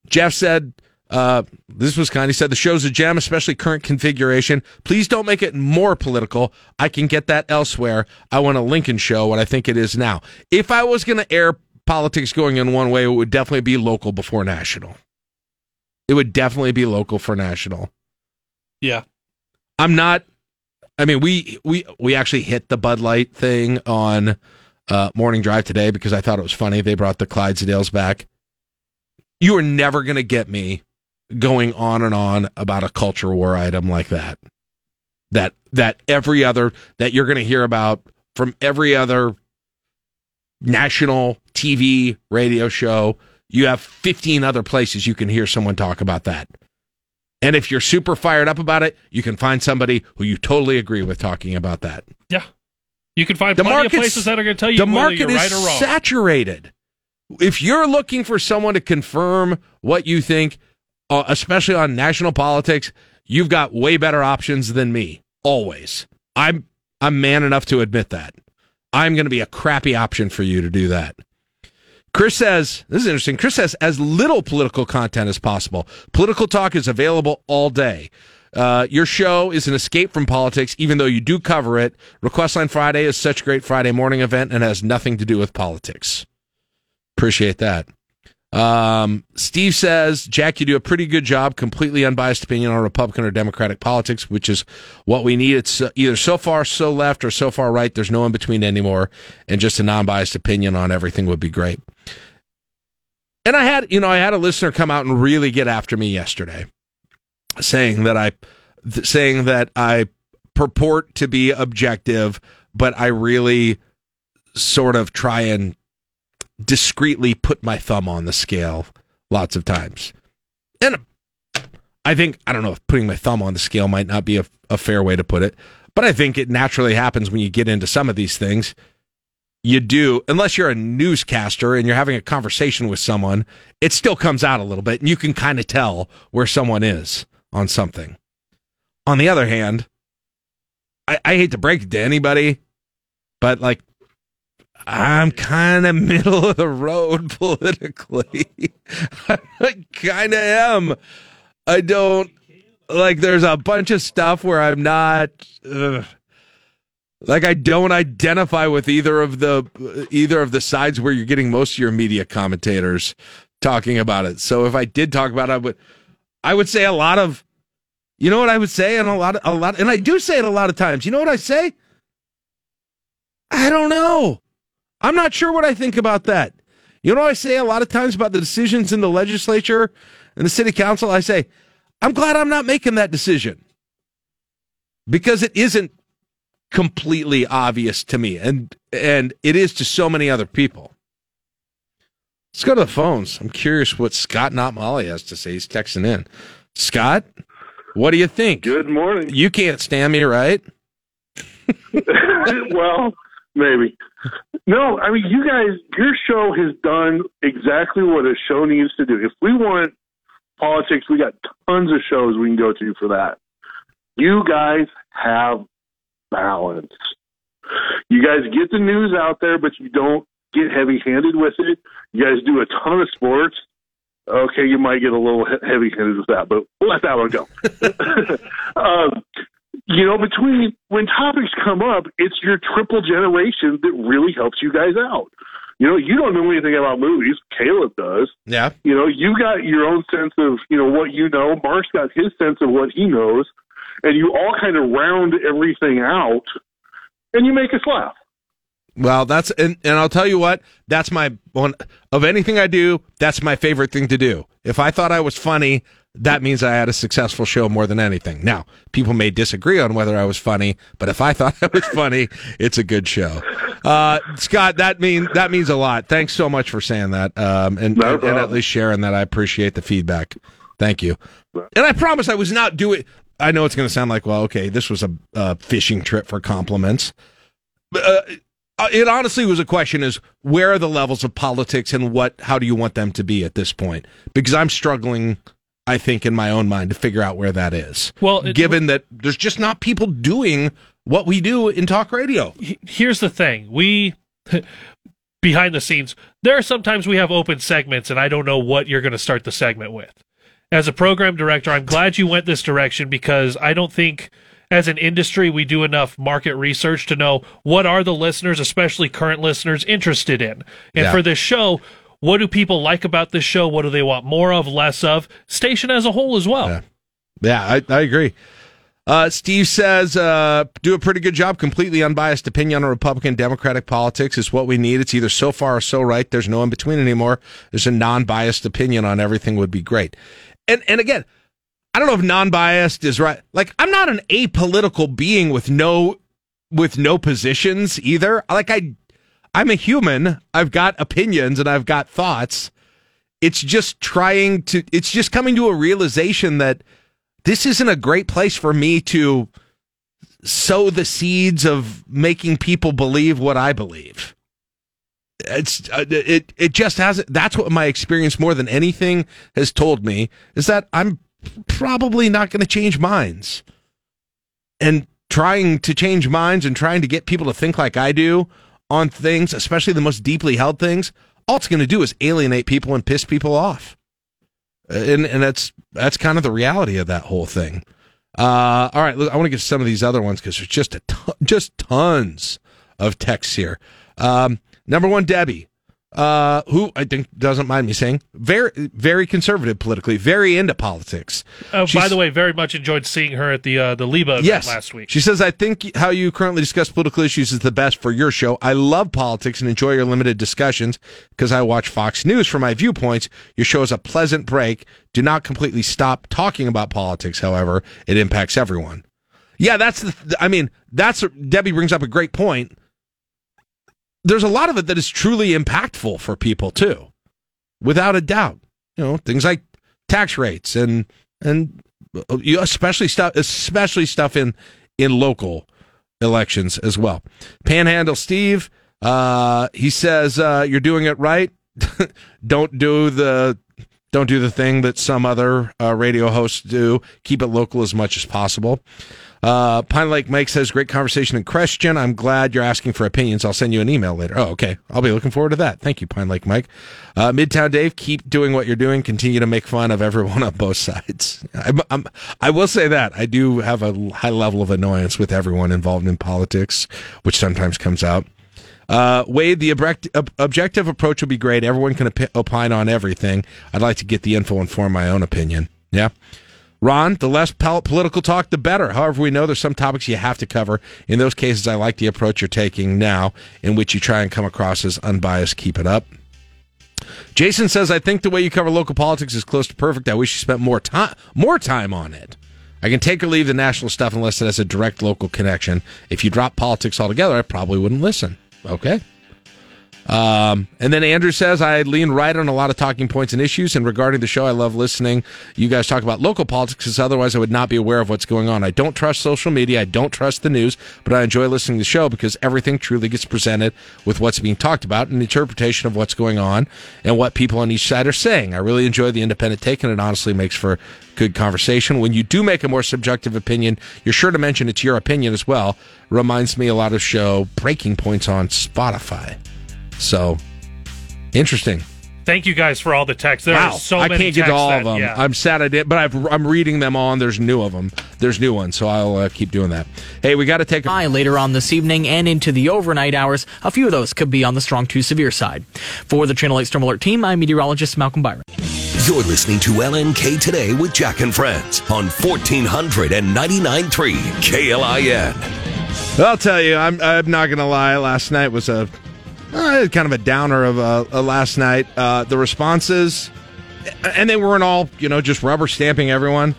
Jeff said uh, this was kind. He said the show's a gem, especially current configuration. Please don't make it more political. I can get that elsewhere. I want a Lincoln show, what I think it is now. If I was going to air politics going in one way, it would definitely be local before national. It would definitely be local for national.
Yeah.
I'm not I mean, we we we actually hit the Bud Light thing on uh, morning drive today because I thought it was funny. They brought the Clydesdales back. You are never going to get me going on and on about a culture war item like that. That that every other that you're going to hear about from every other national TV radio show. You have 15 other places you can hear someone talk about that And if you're super fired up about it, you can find somebody who you totally agree with talking about that.
Yeah. You can find
The
plenty of places that are going to tell you
the market
you're
is
right or wrong.
saturated. If you're looking for someone to confirm what you think, uh, especially on national politics, you've got way better options than me. Always, I'm I'm man enough to admit that. I'm going to be a crappy option for you to do that. Chris says, this is interesting. Chris says, as little political content as possible. Political talk is available all day. Uh, your show is an escape from politics, even though you do cover it. Request Line Friday is such a great Friday morning event and has nothing to do with politics. Appreciate that. Um, Steve says, Jack, you do a pretty good job, completely unbiased opinion on Republican or Democratic politics, which is what we need. It's uh, either so far so left or so far right. There's no in between anymore. And just a non biased opinion on everything would be great. And I had, you know, I had a listener come out and really get after me yesterday, saying that I, th- saying that I purport to be objective, but I really sort of try and discreetly put my thumb on the scale lots of times. And I think, I don't know if putting my thumb on the scale might not be a, a fair way to put it, but I think it naturally happens when you get into some of these things. You do, unless you're a newscaster and you're having a conversation with someone, it still comes out a little bit and you can kind of tell where someone is on something. On the other hand, I, I hate to break it to anybody, but like I'm kind of middle of the road politically. I kind of am. I don't like. There's a bunch of stuff where I'm not. ugh. like I don't identify with either of the either of the sides where you're getting most of your media commentators talking about it. So if I did talk about it, I would I would say a lot of you know what I would say and a lot of, a lot and I do say it a lot of times. You know what I say? I don't know. I'm not sure what I think about that. You know what I say a lot of times about the decisions in the legislature and the city council? I say, I'm glad I'm not making that decision because it isn't completely obvious to me and and it is to so many other people. Let's go to the phones. I'm curious what Scott Not Molly has to say. He's texting in. Scott, what do you think?
Good morning.
You can't stand me, right?
well, maybe. No, I mean, you guys, your show has done exactly what a show needs to do. If we want politics, we got tons of shows we can go to for that. You guys have balance. You guys get the news out there, but you don't get heavy handed with it. You guys do a ton of sports. Okay, you might get a little heavy handed with that, but we'll let that one go. um, you know, between when topics come up, it's your triple generation that really helps you guys out. You know, you don't know anything about movies. Caleb does.
Yeah.
You know, you got your own sense of, you know, what you know. Mark's got his sense of what he knows. And you all kind of round everything out and you make us laugh.
Well, that's and, and I'll tell you what, that's my one of anything I do, that's my favorite thing to do. If I thought I was funny, that means I had a successful show more than anything. Now, people may disagree on whether I was funny, but if I thought I was funny, it's a good show. Uh, Scott, that mean that means a lot. Thanks so much for saying that. Um, and,
No
and, and at least sharing that. I appreciate the feedback. Thank you. And I promise I was not doing I know it's going to sound like, well, okay, this was a, a fishing trip for compliments. But, uh, uh, it honestly was a question is where are the levels of politics and what how do you want them to be at this point because i'm struggling i think in my own mind to figure out where that is.
Well, it-
given that there's just not people doing what we do in talk radio.
Here's the thing. We behind the scenes there are sometimes we have open segments and i don't know what you're going to start the segment with. As a program director i'm glad you went this direction because i don't think as an industry we do enough market research to know what are the listeners especially current listeners interested in. And
Yeah.
for this show what do people like about this show what do they want more of less of station as a whole as well
yeah i, I agree uh, Steve says, uh, do a pretty good job. Completely unbiased opinion on Republican Democratic politics is what we need. It's either so far or so right. There's no in between anymore. There's a non biased opinion on everything would be great. And, and again, I don't know if non-biased is right. Like I'm not an apolitical being with no with no positions either. Like I I'm a human. I've got opinions and I've got thoughts. It's just trying to it's just coming to a realization that this isn't a great place for me to sow the seeds of making people believe what I believe. It's uh, it it just hasn't. That's what my experience more than anything has told me is that I'm probably not going to change minds, and trying to change minds and trying to get people to think like I do on things, especially the most deeply held things. All it's going to do is alienate people and piss people off, and and that's that's kind of the reality of that whole thing. Uh, all right, look, I want to get some of these other ones because there's just a ton, just tons of texts here. Um, number one, Debbie, uh, who I think doesn't mind me saying very very conservative politically, very into politics.
Oh,
She's-
by the way, very much enjoyed seeing her at the uh, the Leba
yes.
last week.
She says, I think how you currently discuss political issues is the best for your show. I love politics and enjoy your limited discussions because I watch Fox News for my viewpoints. Your show is a pleasant break. Do not completely stop talking about politics, however, it impacts everyone. Yeah, that's the, I mean, that's, Debbie brings up a great point. There's a lot of it that is truly impactful for people too, without a doubt. You know, things like tax rates and, and especially stuff, especially stuff in, in local elections as well. Panhandle Steve, uh, he says, uh, you're doing it right. don't do the, don't do the thing that some other uh, radio hosts do. Keep it local as much as possible. Uh, Pine Lake Mike says, great conversation and question. I'm glad you're asking for opinions. I'll send you an email later. Oh, okay. I'll be looking forward to that. Thank you, Pine Lake Mike. Uh, Midtown Dave, keep doing what you're doing. Continue to make fun of everyone on both sides. I'm, I'm, I will say that I do have a high level of annoyance with everyone involved in politics, which sometimes comes out. Uh, Wade, the ob- objective approach would be great. Everyone can op- opine on everything. I'd like to get the info and form my own opinion. Yeah. Ron, the less political talk, the better. However, we know there's some topics you have to cover. In those cases, I like the approach you're taking now, in which you try and come across as unbiased. Keep it up. Jason says, I think the way you cover local politics is close to perfect. I wish you spent more time more time on it. I can take or leave the national stuff unless it has a direct local connection. If you drop politics altogether, I probably wouldn't listen. Okay. Um, and then Andrew says, I lean right on a lot of talking points and issues. And regarding the show, I love listening. You guys talk about local politics because otherwise I would not be aware of what's going on. I don't trust social media. I don't trust the news, but I enjoy listening to the show because everything truly gets presented with what's being talked about and interpretation of what's going on and what people on each side are saying. I really enjoy the independent take and it honestly makes for good conversation. When you do make a more subjective opinion, you're sure to mention it's your opinion as well. Reminds me a lot of show Breaking Points on Spotify. So interesting.
Thank you guys for all the texts. There
wow,
are so
I can't get to all
that-
of them.
yeah.
I'm sad I did, but I've, I'm reading them on. There's new of them. There's new ones, so I'll uh, keep doing that. Hey, we got to take a
High later on this evening and into the overnight hours. A few of those could be on the strong to severe side. For the Channel 8 Storm Alert team, I'm meteorologist Malcolm Byron.
You're listening to LNK Today with Jack and Friends on 1499.3 KLIN.
I'll tell you, I'm I'm not gonna lie. Last night was a uh, kind of a downer of a, a last night. Uh, the responses, and they weren't all you know just rubber stamping everyone,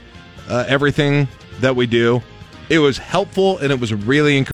uh, everything that we do. It was helpful and it was really encouraging.